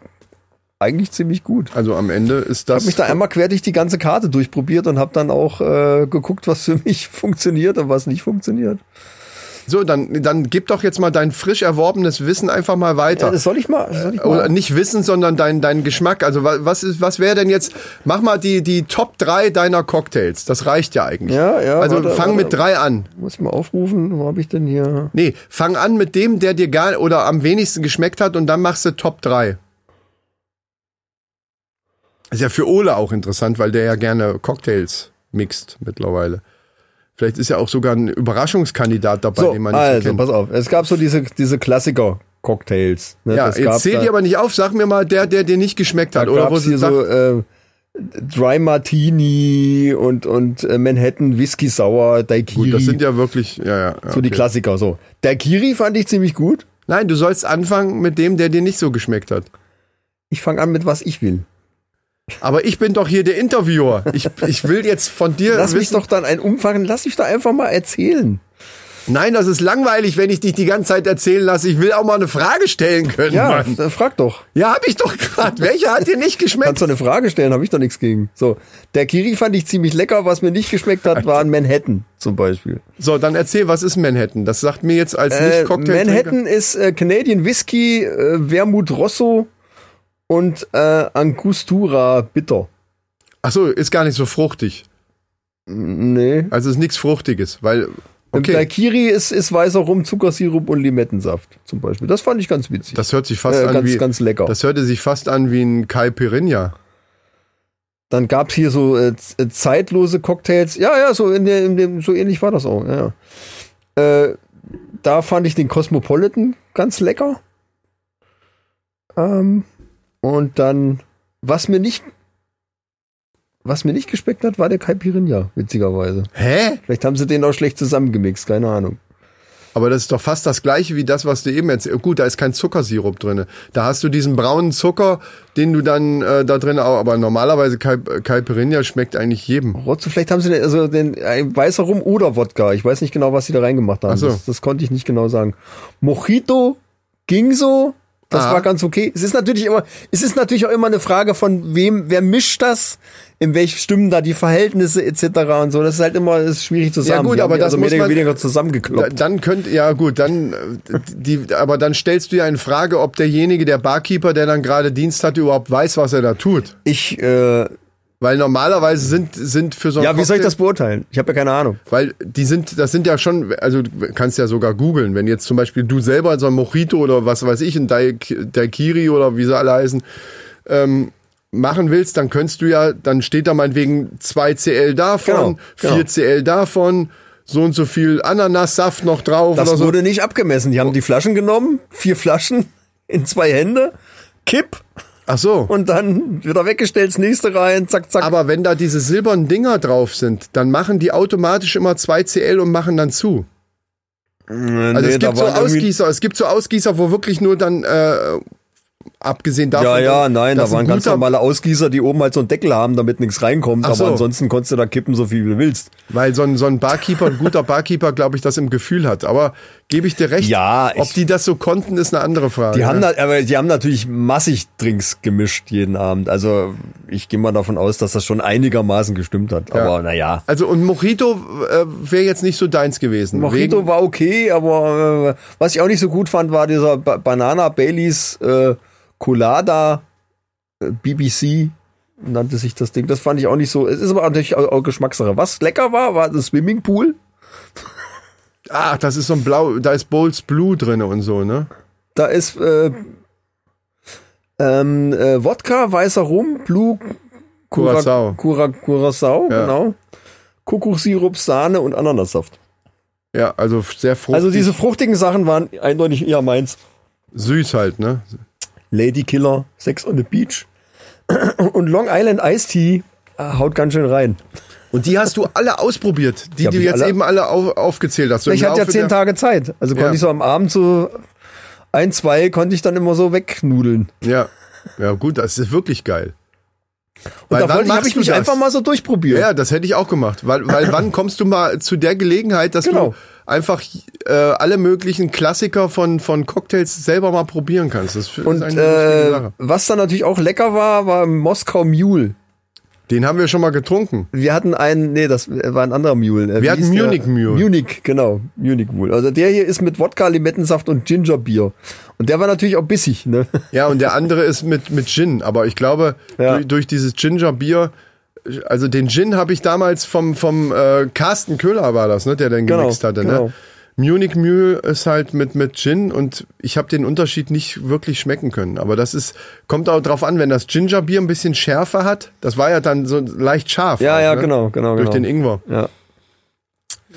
eigentlich ziemlich gut. Also am Ende ist Ich das. habe mich da einmal quer durch die ganze Karte durchprobiert und habe dann auch äh, geguckt, was für mich funktioniert und was nicht funktioniert. So, dann, dann gib doch jetzt mal dein frisch erworbenes Wissen einfach mal Ja, weiter. das soll ich mal. Soll ich Oder mal. nicht Wissen, sondern dein, dein Geschmack. Also wa- was ist, was wäre denn jetzt? Mach mal die, die Top 3 deiner Cocktails. Das reicht ja eigentlich. Ja, ja, Also warte, fang warte. mit drei an. Muss ich mal aufrufen. Wo habe ich denn hier? Nee, fang an mit dem, der dir gar oder am wenigsten geschmeckt hat und dann machst du Top 3. Ist ja für Ole auch interessant, weil der ja gerne Cocktails mixt mittlerweile. Vielleicht ist ja auch sogar ein Überraschungskandidat dabei, So, den man nicht also, kennt. pass auf. Es gab so diese, diese Klassiker-Cocktails. Ne? Ja, Das jetzt zähl die aber nicht auf. Sag mir mal der, der dir nicht geschmeckt hat. Oder wo sie hier so äh, Dry Martini und, und äh, Manhattan Whisky Sour, Daiquiri. gut, das sind ja wirklich, ja, ja. so die okay. Klassiker. So. Daiquiri fand ich ziemlich gut. Nein, du sollst anfangen mit dem, der dir nicht so geschmeckt hat. Ich fange an mit was ich will. Aber ich bin doch hier der Interviewer. Ich, ich will jetzt von dir Lass mich wissen. doch dann ein Umfang, lass mich doch einfach mal erzählen. Nein, das ist langweilig, wenn ich dich die ganze Zeit erzählen lasse. Ich will auch mal eine Frage stellen können, Ja, Mann. dann frag doch. Ja, hab ich doch gerade. Welcher hat dir nicht geschmeckt? Kannst du eine Frage stellen, habe ich doch nichts gegen. So, der Kiri fand ich ziemlich lecker. Was mir nicht geschmeckt hat, war ein Manhattan zum Beispiel. So, dann erzähl, was ist Manhattan? Das sagt mir jetzt als Äh, nicht cocktail Manhattan ist äh, Canadian Whisky, äh, Wermut Rosso und äh, Angostura Bitter. Ach so, ist gar nicht so fruchtig. Nee. Also ist nichts Fruchtiges, weil Okay. okay, Daiquiri ist, ist weißer Rum, Zuckersirup und Limettensaft zum Beispiel. Das fand ich ganz witzig. das hört sich fast äh, an ganz, wie ganz lecker. das hörte sich fast an wie ein Caipirinha. Dann gab's hier so äh, äh, zeitlose Cocktails. Ja, ja, so in, der, in dem, so ähnlich war das auch. Ja. Äh, da fand ich den Cosmopolitan ganz lecker. Ähm, und dann, was mir nicht, was mir nicht geschmeckt hat, war der Caipirinha, witzigerweise. Hä? Vielleicht haben sie den auch schlecht zusammengemixt, keine Ahnung. Aber das ist doch fast das gleiche wie das, was du eben erzählt. Gut, da ist kein Zuckersirup drin. Da hast du diesen braunen Zucker, den du dann äh, da drin auch. Aber normalerweise Caip Caipirinha schmeckt eigentlich jedem. Rotze, vielleicht haben sie den, also den ein weißer Rum oder Wodka. Ich weiß nicht genau, was sie da reingemacht haben. Ach so. das, das konnte ich nicht genau sagen. Mojito ging so. Das Ah. war ganz okay. Es ist natürlich immer, es ist natürlich auch immer eine Frage von wem, wer mischt das, in welchen Stimmen da die Verhältnisse etc. und so. Das ist halt immer ist schwierig zusammen. gut, Die haben aber das also muss man- weniger zusammengekloppt. dann könnt, ja gut, dann, äh, die, aber dann stellst du ja in Frage, ob derjenige, der Barkeeper, der dann gerade Dienst hat, überhaupt weiß, was er da tut. Ich, äh, Weil normalerweise sind, sind für so einen ja, wie soll ich Cocktail- das beurteilen? Ich habe ja keine Ahnung. Weil die sind, das sind ja schon, also du kannst ja sogar googeln, wenn jetzt zum Beispiel du selber so ein Mojito oder was weiß ich, ein Daik- Daiquiri oder wie sie alle heißen, ähm, machen willst, dann könntest du ja, dann steht da meinetwegen 2 CL davon, Genau, 4 genau. CL davon, so und so viel Ananassaft noch drauf Das oder so. wurde nicht abgemessen. Die haben die Flaschen genommen, vier Flaschen in zwei Hände, Kipp Ach so. und dann wieder weggestellt, das nächste rein, zack, zack. Aber wenn da diese silbernen Dinger drauf sind, dann machen die automatisch immer 2 CL und machen dann zu. Also es gibt so Ausgießer, es gibt so Ausgießer, wo wirklich nur dann äh, abgesehen davon. Ja, ja, nein, da waren ganz normale Ausgießer, die oben halt so einen Deckel haben, damit nichts reinkommt. Ach aber so. ansonsten konntest du da kippen, so viel du willst. Weil so ein, so ein Barkeeper, ein guter Barkeeper, glaube ich, das im Gefühl hat. Aber gebe ich dir recht, Ja, ob ich- die das so konnten, ist eine andere Frage. Die haben ja. da, aber die haben natürlich massig Drinks gemischt jeden Abend. Also ich gehe mal davon aus, dass das schon einigermaßen gestimmt hat. Aber naja. Also und Mojito äh, wäre jetzt nicht so deins gewesen. Mojito Wegen- war okay, aber äh, was ich auch nicht so gut fand, war dieser ba Banana Baileys äh, Colada äh, BBC nannte sich das Ding. Das fand ich auch nicht so. Es ist aber natürlich auch, auch Geschmackssache. Was lecker war, war das Swimmingpool. Ach, das ist so ein Blau, da ist Bowls Blue drin und so, ne? Da ist äh, ähm, äh, Wodka, weißer Rum, Blue Cura- Curacao. Cura, Curacao, Ja. genau. Kuckuckssirup, Sahne und Ananassaft. Ja, also sehr fruchtig. Also diese fruchtigen Sachen waren eindeutig eher meins. süß halt, ne? Lady Killer, Sex on the Beach und Long Island Iced Tea äh, haut ganz schön rein. Und die hast du alle ausprobiert, die Die du jetzt alle- eben alle auf, aufgezählt hast. So ich hatte ja zehn Tage Zeit, also konnte Ja. ich so am Abend so ein, zwei konnte ich dann immer so wegnudeln. Ja. Ja, gut, das ist wirklich geil. Und da wollte ich, habe ich mich das? einfach mal so durchprobiert. Ja, das hätte ich auch gemacht. Weil, weil wann kommst du mal zu der Gelegenheit, dass Genau. du einfach äh, alle möglichen Klassiker von, von Cocktails selber mal probieren kannst? Das Und äh, Sache. was dann natürlich auch lecker war, war Moskau Mule. Den haben wir schon mal getrunken. Wir hatten einen, nee, das war ein anderer Mule. Äh, Wir wie hatten? Munich Mule. Munich, genau. Munich Mule. Also der hier ist mit Wodka, Limettensaft und Gingerbier. Und der war natürlich auch bissig, ne? Ja, und der andere ist mit, mit Gin. Aber ich glaube, Ja. durch, durch dieses Ginger-Bier, also den Gin habe ich damals vom, vom äh, Carsten Köhler war das, ne, der den Genau, gemixt hatte. genau. Ne? Munich Mule ist halt mit, mit Gin und ich habe den Unterschied nicht wirklich schmecken können. Aber das ist, kommt auch drauf an, wenn das Gingerbier ein bisschen schärfer hat. Das war ja dann so leicht scharf. Ja, auch, ja, ne? genau, genau, Durch genau. den Ingwer. Ja.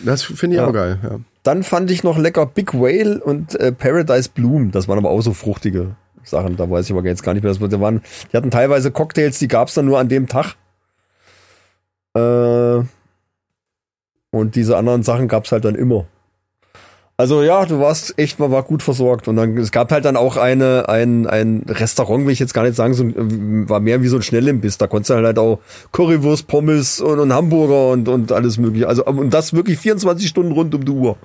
Das finde ich Ja. auch geil. Ja. Dann fand ich noch lecker Big Whale und äh, Paradise Bloom. Das waren aber auch so fruchtige Sachen. Da weiß ich aber jetzt gar nicht mehr. Das waren, die hatten teilweise Cocktails, die gab's dann nur an dem Tag. Äh, und diese anderen Sachen gab's halt dann immer. Also ja, du warst echt, man war gut versorgt. Und dann, es gab halt dann auch eine, ein, ein Restaurant, will ich jetzt gar nicht sagen, so, ein- war mehr wie so ein Schnellimbiss. Da konntest du halt auch Currywurst, Pommes und, und Hamburger und, und alles mögliche. Also, und das wirklich 24 Stunden rund um die Uhr.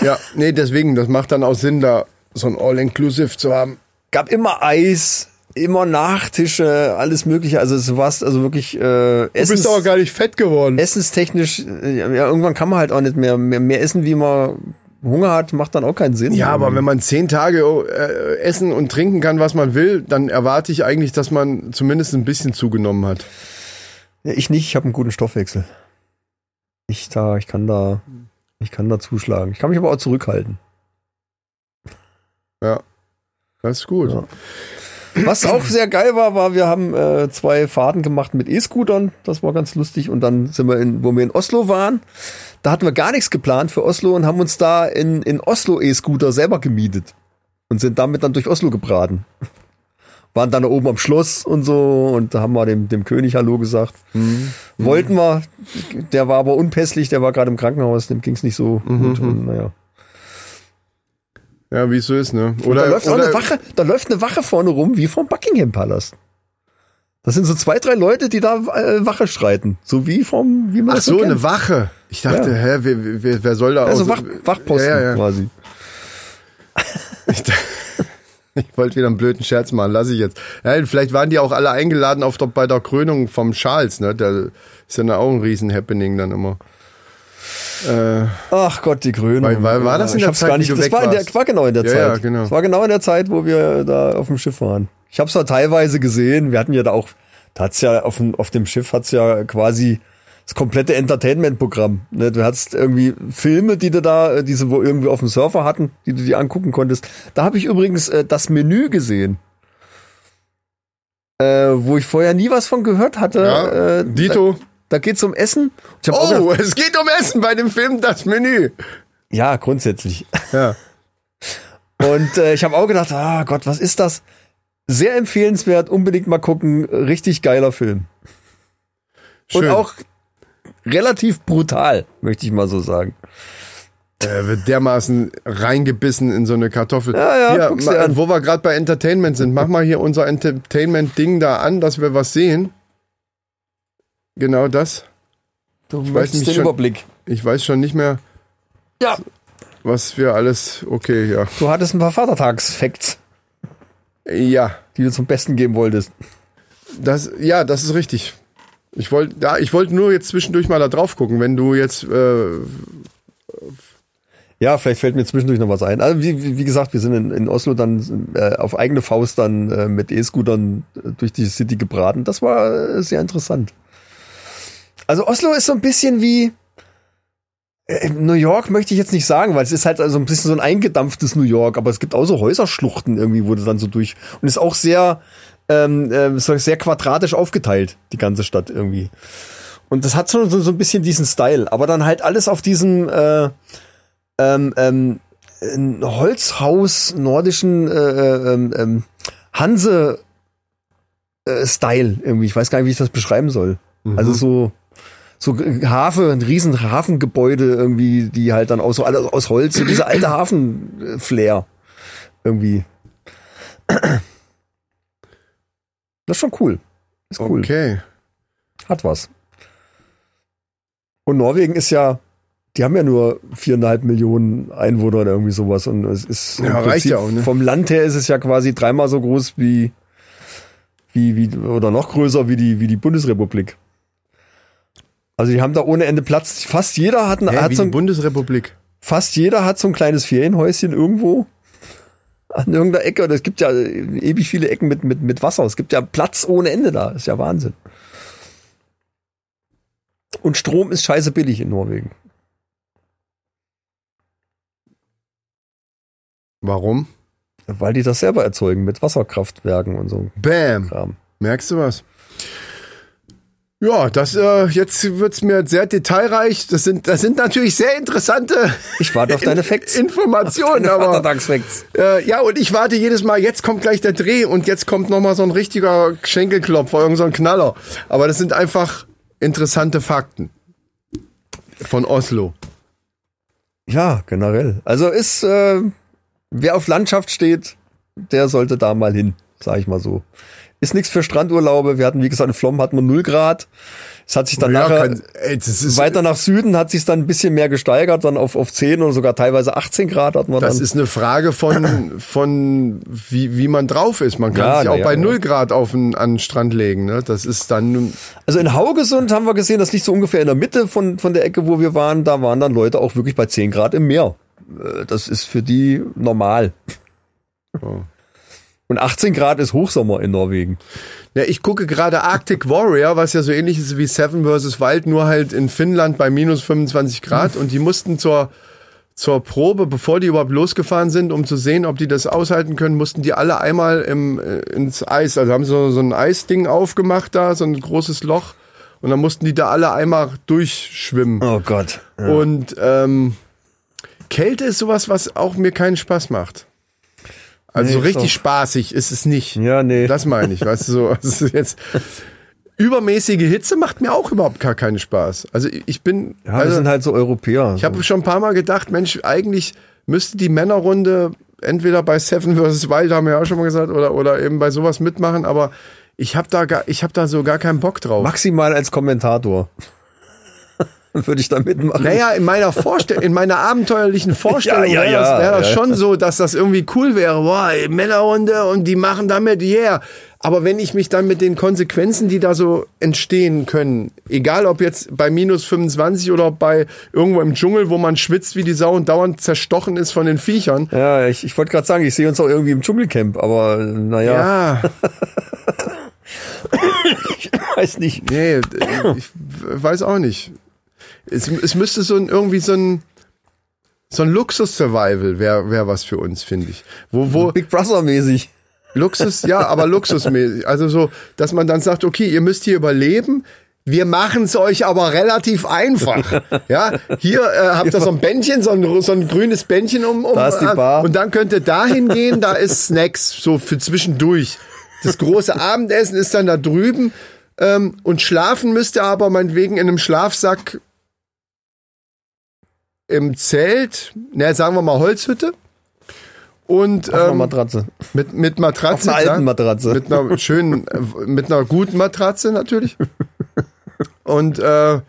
ja, nee, deswegen, das macht dann auch Sinn, da so ein All-Inclusive zu haben. gab immer Eis, immer Nachtische, alles mögliche. Also es war also wirklich äh, Du Essens, bist aber gar nicht fett geworden. essenstechnisch, äh, ja, irgendwann kann man halt auch nicht mehr, mehr, mehr essen, wie man Hunger hat, macht dann auch keinen Sinn. Ja, aber wenn man zehn Tage äh, essen und trinken kann, was man will, dann erwarte ich eigentlich, dass man zumindest ein bisschen zugenommen hat. Ja, ich nicht, ich habe einen guten Stoffwechsel. Ich da, ich kann da, ich kann da zuschlagen. Ich kann mich aber auch zurückhalten. Ja, das ist gut. Ja. Was auch sehr geil war, war, wir haben äh, zwei Fahrten gemacht mit E-Scootern. Das war ganz lustig. Und dann sind wir in, wo wir in Oslo waren, da hatten wir gar nichts geplant für Oslo und haben uns da in, in Oslo E-Scooter selber gemietet. Und sind damit dann durch Oslo gebraten. Waren dann da oben am Schloss und so und da haben wir dem, dem König Hallo gesagt. Wollten wir, der war aber unpässlich, der war gerade im Krankenhaus, dem ging's nicht so gut. Und, naja. Ja, wie es so ist, ne? Und da läuft auch eine Wache, da läuft eine Wache vorne rum, wie vom Buckingham Palast. Das sind so zwei, drei Leute, die da äh, Wache streiten. So wie vom, wie man Ach das so, kennt. eine Wache. Ich dachte, Ja. hä, wer, wer, wer soll da Also Wach, Wachposten Ja, ja, ja. quasi. Ich, Ich wollte wieder einen blöden Scherz machen, lass ich jetzt. Ja, vielleicht waren die auch alle eingeladen auf der, bei der Krönung vom Charles, ne? Da ist ja auch ein Riesen-Happening dann immer. Äh, Ach Gott, die Krönung. Weil- weil- war das in ich der Zeit, gar nicht, das war, in der, war genau in der Ja, Zeit. ja, genau. Das war genau in der Zeit, wo wir da auf dem Schiff waren. Ich habe es ja teilweise gesehen. Wir hatten ja da auch, da hat's ja auf dem, auf dem Schiff hat's ja quasi das komplette Entertainment-Programm. Ne? Du hattest irgendwie Filme, die du da, äh, diese wo irgendwie auf dem Surfer hatten, die du dir angucken konntest. Da habe ich übrigens äh, das Menü gesehen. Äh, wo ich vorher nie was von gehört hatte. ja, äh, Dito. Da, geht's um Essen. Oh, gedacht, es geht um Essen bei dem Film Das Menü. ja, grundsätzlich. Ja. Und äh, ich habe auch gedacht, ah Gott, was ist das? Sehr empfehlenswert, unbedingt mal gucken. Richtig geiler Film. Schön. Und auch relativ brutal, möchte ich mal so sagen. Er wird dermaßen reingebissen in so eine Kartoffel. Ja, ja, hier, wo wir gerade bei Entertainment sind, mach mal hier unser Entertainment-Ding da an, dass wir was sehen. Genau das. Du weiß möchtest nicht den schon- Überblick. Ich weiß schon nicht mehr, Ja. was wir alles. Okay, ja. Du hattest ein paar Vatertagsfacts, Ja, die du zum Besten geben wolltest. das, ja, das ist richtig. Ich wollte, ja, ich wollte nur jetzt zwischendurch mal da drauf gucken, wenn du jetzt, äh, Ja, vielleicht fällt mir zwischendurch noch was ein. Also wie, wie wie gesagt, wir sind in, in Oslo dann äh, auf eigene Faust dann äh, mit E-Scootern äh, durch die City gebraten. Das war äh, sehr interessant. Also Oslo ist so ein bisschen wie äh, New York möchte ich jetzt nicht sagen, weil es ist halt also ein bisschen so ein eingedampftes New York, aber es gibt auch so Häuserschluchten irgendwie, wo du dann so durch und ist auch sehr ähm, äh, sehr quadratisch aufgeteilt, die ganze Stadt irgendwie. Und das hat so, so, so ein bisschen diesen Style, aber dann halt alles auf diesem äh, ähm, ähm, Holzhaus nordischen äh, ähm, ähm, Hanse äh, Style irgendwie. Ich weiß gar nicht, wie ich das beschreiben soll. Also so so Hafen, ein riesen Hafengebäude irgendwie, die halt dann aus so alle aus Holz, so diese alte Hafen Flair irgendwie. Das ist schon cool. Ist cool. okay. Hat was. Und Norwegen ist ja, die haben ja nur viereinhalb Millionen Einwohner oder irgendwie sowas. Und es ist Ja, reicht ja auch, ne? vom Land her ist es ja quasi dreimal so groß wie, wie, wie, oder noch größer wie die, wie die Bundesrepublik. Also die haben da ohne Ende Platz. Fast jeder hat, ein, Hä, hat so ein, Bundesrepublik. fast jeder hat so ein kleines Ferienhäuschen irgendwo an irgendeiner Ecke. Und es gibt ja ewig viele Ecken mit, mit, mit Wasser. Es gibt ja Platz ohne Ende da. ist ja Wahnsinn. Und Strom ist scheiße billig in Norwegen. Warum? Weil die das selber erzeugen mit Wasserkraftwerken und so Bam. Kram. Merkst du was? Ja, das äh, jetzt wird's mir sehr detailreich. Das sind das sind natürlich sehr interessante Ich warte auf deine Facts. Informationen, aber Vatertagsfacts. äh, ja und ich warte jedes Mal. Jetzt kommt gleich der Dreh und jetzt kommt noch mal so ein richtiger Schenkelklopfer, irgend so ein Knaller. Aber das sind einfach interessante Fakten von Oslo. Ja, generell. Also ist, äh, wer auf Landschaft steht, der sollte da mal hin, sag ich mal so. Ist nichts für Strandurlaube. Wir hatten, wie gesagt, in Flom hatten wir 0 Grad. Es hat sich dann Ja, nachher, kann- ey, weiter nach Süden hat sich dann ein bisschen mehr gesteigert, dann auf, auf 10 oder sogar teilweise 18 Grad hatten wir Das dann. ist eine Frage von, von wie, wie man drauf ist. Man kann Ja, sich auch ja, bei ja. 0 Grad auf den, an den Strand legen. Ne? Das ist dann. Also in Haugesund haben wir gesehen, das liegt so ungefähr in der Mitte von, von der Ecke, wo wir waren. Da waren dann Leute auch wirklich bei 10 Grad im Meer. Äh, Das ist für die normal. Oh. Und 18 Grad ist Hochsommer in Norwegen. Ja, ich gucke gerade Arctic Warrior, was ja so ähnlich ist wie Seven vs. Wild, nur halt in Finnland bei minus 25 Grad. Und die mussten zur, zur Probe, bevor die überhaupt losgefahren sind, um zu sehen, ob die das aushalten können, mussten die alle einmal im, äh, ins Eis. Also haben so, so ein Eisding aufgemacht da, so ein großes Loch. Und dann mussten die da alle einmal durchschwimmen. Oh Gott. Und ähm, Kälte ist sowas, was auch mir keinen Spaß macht. Also Nee, so richtig auch- spaßig ist es nicht. Ja, nee. Das meine ich, weißt du, so, ist jetzt übermäßige Hitze macht mir auch überhaupt gar keinen Spaß. Also ich- bin, Ja, wir also, sind halt so Europäer. ich habe schon ein paar Mal gedacht, Mensch, eigentlich müsste die Männerrunde entweder bei Seven vs. Wild, haben wir ja auch schon mal gesagt, oder, oder eben bei sowas mitmachen, aber ich habe da gar, ich habe da so gar keinen Bock drauf. Maximal als Kommentator. Würde ich da mitmachen. Naja, in meiner Vorstellung, in meiner abenteuerlichen Vorstellung Ja, ja, wäre ja, das, wär das schon so, dass das irgendwie cool wäre. Boah, ey, Männerrunde und die machen damit, yeah. Aber wenn ich mich dann mit den Konsequenzen, die da so entstehen können, egal ob jetzt bei minus 25 oder bei irgendwo im Dschungel, wo man schwitzt wie die Sau und dauernd zerstochen ist von den Viechern. Ja, ich, ich wollte gerade sagen, ich sehe uns auch irgendwie im Dschungelcamp, aber naja, Ja, ich weiß nicht. nee, ich weiß auch nicht. Es, es müsste so ein, irgendwie so ein, so ein Luxus-Survival wäre wär was für uns, finde ich. Wo, wo, Big Brother mäßig. Luxus, ja, aber luxusmäßig. Also so, dass man dann sagt, okay, ihr müsst hier überleben. Wir machen es euch aber relativ einfach. Ja, hier äh, habt ihr so ein Bändchen, so ein, so ein grünes Bändchen um, um Da ist die äh, Bar. und dann könnt ihr dahin gehen, da ist Snacks so für zwischendurch. Das große Abendessen ist dann da drüben ähm, und schlafen müsst ihr aber meinetwegen in einem Schlafsack im Zelt, ne, sagen wir mal Holzhütte. Und Auf einer ähm, Matratze. mit, mit Matratze. Auf einer alten. Matratze. Mit einer schönen, mit einer guten Matratze natürlich. Und, äh,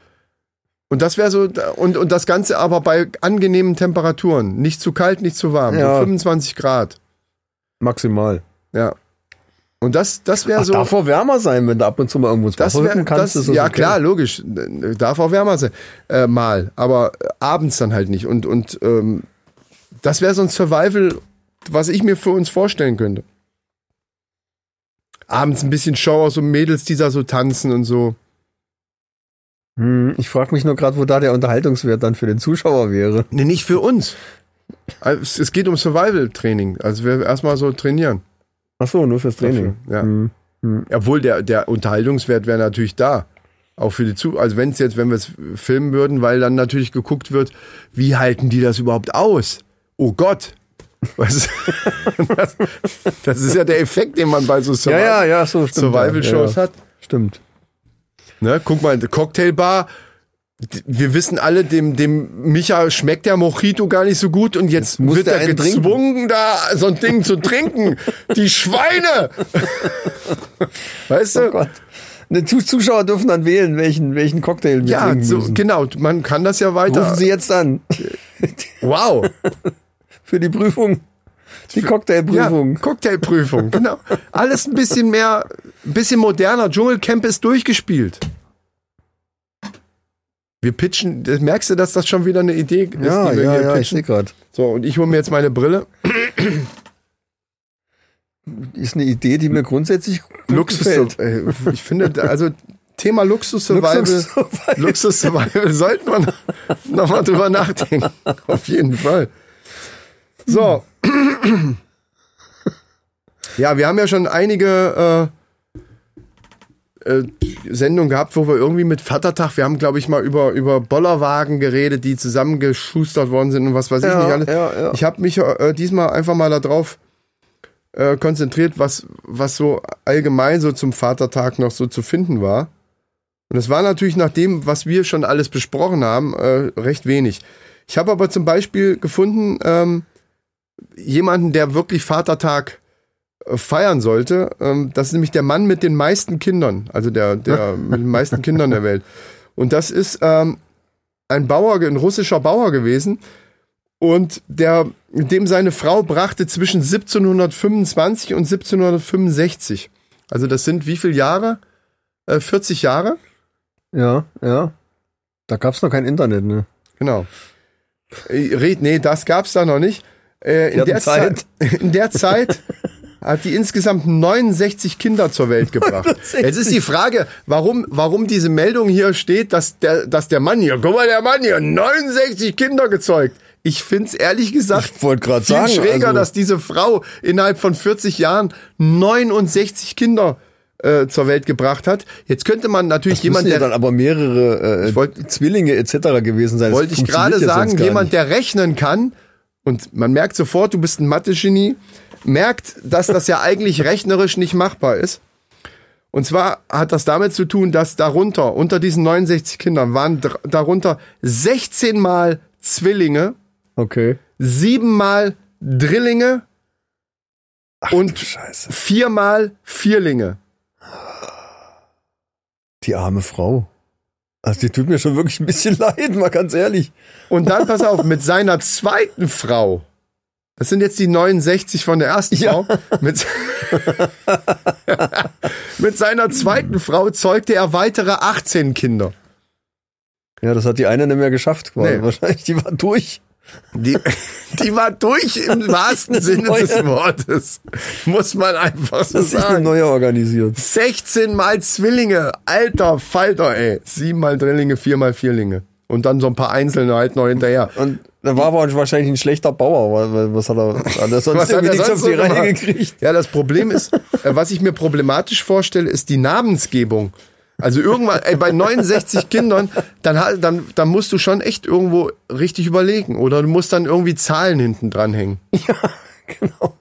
und das wäre so, und, und das Ganze aber bei angenehmen Temperaturen. Nicht zu kalt, nicht zu warm. Ja. So 25 Grad. Maximal. Ja. Und das, das wäre so. darf auch wärmer sein, wenn du ab und zu mal irgendwo ins das Wasser wär, kannst. das, ja okay. klar, logisch. Darf auch wärmer sein. Äh, mal. Aber äh, abends dann halt nicht. Und, und ähm, das wäre so ein Survival, was ich mir für uns vorstellen könnte. Abends ein bisschen Show aus so Mädels, die da so tanzen und so. Hm, ich frage mich nur gerade, wo da der Unterhaltungswert dann für den Zuschauer wäre. Nee, nicht für uns. Also, es geht um Survival-Training. Also wir erstmal so trainieren. Ach so, nur fürs Training. Dafür, ja. Hm. Obwohl der, der Unterhaltungswert wäre natürlich da. Auch für die Zu also wenn es jetzt, wenn wir es filmen würden, weil dann natürlich geguckt wird, wie halten die das überhaupt aus? Oh Gott. Was? das, das ist ja der Effekt, den man bei so Ja, ja, ja, so ja, ja. hat. Stimmt. Ne? Guck mal, die Cocktailbar. Wir wissen alle, dem, dem Micha schmeckt der Mojito gar nicht so gut und jetzt muss wird er einen trinken. gezwungen, da so ein Ding zu trinken. Die Schweine! weißt du? Oh Gott. Die Zus- Zuschauer dürfen dann wählen, welchen, welchen Cocktail wir ja, trinken so, müssen. genau. Man kann das ja weiter. Rufen Sie jetzt an. wow. Für die Prüfung. Die Ja, Cocktailprüfung. Cocktailprüfung, genau. Alles ein bisschen mehr, ein bisschen moderner. Dschungelcamp ist durchgespielt. Wir pitchen, merkst du, dass das schon wieder eine Idee ist, Ja, die wir ja, hier ja, ich pitchen? sehe gerade. So, und ich hole mir jetzt meine Brille. Ist eine Idee, die mir grundsätzlich Luxus, gefällt. äh, ich finde, also Thema Luxus Survival, Luxus Survival. Luxus Survival sollten wir noch, noch mal drüber nachdenken. Auf jeden Fall. So. Ja, wir haben ja schon einige äh, äh, Sendungen gehabt, wo wir irgendwie mit Vatertag, wir haben, glaube ich, mal über, über Bollerwagen geredet, die zusammengeschustert worden sind und was weiß ich Ja, nicht alles. ja, ja. Ich habe mich äh, diesmal einfach mal darauf äh, konzentriert, was, was so allgemein so zum Vatertag noch so zu finden war. Und es war natürlich nach dem, was wir schon alles besprochen haben, äh, recht wenig. Ich habe aber zum Beispiel gefunden, ähm, jemanden, der wirklich Vatertag feiern sollte. Ähm, das ist nämlich der Mann mit den meisten Kindern, also der, der mit den meisten Kindern der Welt. Und das ist ähm, ein Bauer, ein russischer Bauer gewesen. Und der, dem seine Frau brachte zwischen 1725 und 1765. Also das sind wie viele Jahre? Äh, 40 Jahre? Ja, ja. Da gab's noch kein Internet, ne? Genau. Äh, Red, nee, das gab's da noch nicht. Äh, in, der Zeit. in der Zeit hat die insgesamt 69 Kinder zur Welt gebracht. Jetzt ist die Frage, warum, warum diese Meldung hier steht, dass der, dass der Mann hier, guck mal, der Mann hier, 69 Kinder gezeugt. Ich find's ehrlich gesagt Ich viel sagen, schräger, also- dass diese Frau innerhalb von 40 Jahren 69 Kinder äh, zur Welt gebracht hat. Jetzt könnte man natürlich Jemand, jemand, ja der dann aber mehrere äh, wollt- Zwillinge etc. gewesen sein. Das wollte ich gerade sagen, jemand, der rechnen kann, und man merkt sofort, du bist ein Mathe-Genie, merkt, dass das ja eigentlich rechnerisch nicht machbar ist. Und zwar hat das damit zu tun, dass darunter, unter diesen 69 Kindern, waren darunter 16 Mal Zwillinge, Okay. siebenmal Drillinge und Scheiße. viermal Vierlinge. Die arme Frau. Also die tut mir schon wirklich ein bisschen leid, mal ganz ehrlich. Und dann, pass auf, mit seiner zweiten Frau. Das sind jetzt die 69 von der ersten Ja. Frau. Mit, mit seiner zweiten Frau zeugte er weitere 18 Kinder. Ja, das hat die eine nicht mehr geschafft. quasi. Nee. Wahrscheinlich, die war durch. Die, die war durch im wahrsten Sinne neue- des Wortes. Muss man einfach so Das ist sagen. neue organisiert. 16 mal Zwillinge. Alter Falter, ey. 7 mal Drillinge, 4 mal Vierlinge. Und dann so ein paar Einzelne halt noch hinterher. Und da war aber wahrscheinlich ein schlechter Bauer, weil, was hat er, er sonst Was hat er sonst auf die so Reihe gekriegt? Ja, das Problem ist, äh, was ich mir problematisch vorstelle, ist die Namensgebung. Also irgendwann, ey, bei 69 Kindern, dann, dann, dann musst du schon echt irgendwo richtig überlegen. Oder du musst dann irgendwie Zahlen hinten dranhängen. Ja, genau.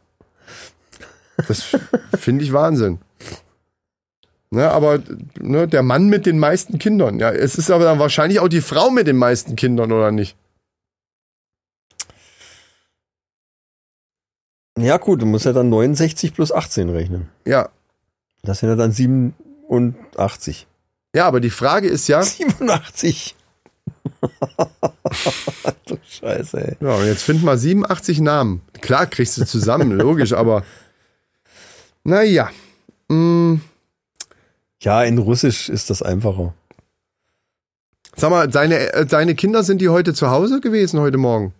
Das finde ich Wahnsinn. Ne, aber ne, der Mann mit den meisten Kindern. Ja, es ist aber dann wahrscheinlich auch die Frau mit den meisten Kindern, oder nicht? Ja, gut, du musst ja dann 69 plus 18 rechnen. Ja. Das sind ja dann 87. Ja, aber die Frage ist ja, 87. du Scheiße, ey. ja, und jetzt find mal 87 Namen. Klar kriegst du zusammen, logisch, aber naja. Mm, Ja, in Russisch ist das einfacher. sag mal, deine, äh, deine Kinder sind die heute zu Hause gewesen, heute Morgen?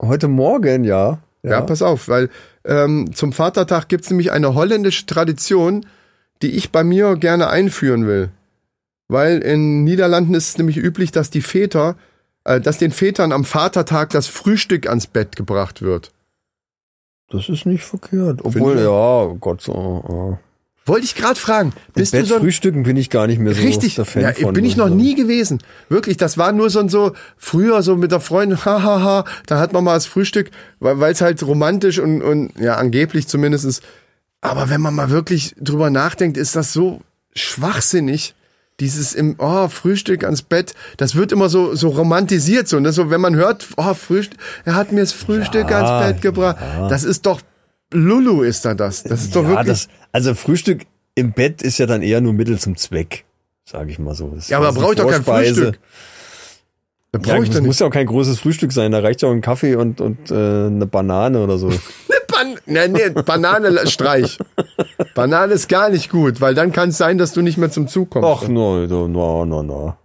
Heute Morgen, ja. Ja, pass auf, weil ähm, zum Vatertag gibt's nämlich eine holländische Tradition, die ich bei mir gerne einführen will. Weil in Niederlanden ist es nämlich üblich, dass die Väter, äh, dass den Vätern am Vatertag das Frühstück ans Bett gebracht wird. Das ist nicht verkehrt. Obwohl, Finde- ja, oh Gott, so. Wollte ich gerade fragen, Im bist Bett du so ein frühstücken bin ich gar nicht mehr so Richtig, der Fan ja, von. bin ich noch nie gewesen. Wirklich, das war nur so ein so, früher so mit der Freundin, hahaha, da hat man mal das Frühstück, weil es halt romantisch und, und ja, angeblich zumindest ist. Aber wenn man mal wirklich drüber nachdenkt, ist das so schwachsinnig. Dieses im, oh, Frühstück ans Bett, das wird immer so, so romantisiert, so, ne? so, wenn man hört, oh, Frühstück, er hat mir das Frühstück Ja, ans Bett gebracht. Das ist doch, Lulu ist da das. Das ist doch Ja, wirklich. das, also Frühstück im Bett ist ja dann eher nur Mittel zum Zweck, sage ich mal so. Das ja, aber quasi brauche ich doch kein. Frühstück. Da Ja, brauche ich das doch nicht. muss ja auch kein großes Frühstück sein, da reicht ja auch ein Kaffee und, und äh, eine Banane oder so. Ban nee, nee, Banane streich. Banane ist gar nicht gut, weil dann kann es sein, dass du nicht mehr zum Zug kommst. Ach, no, no, no, no.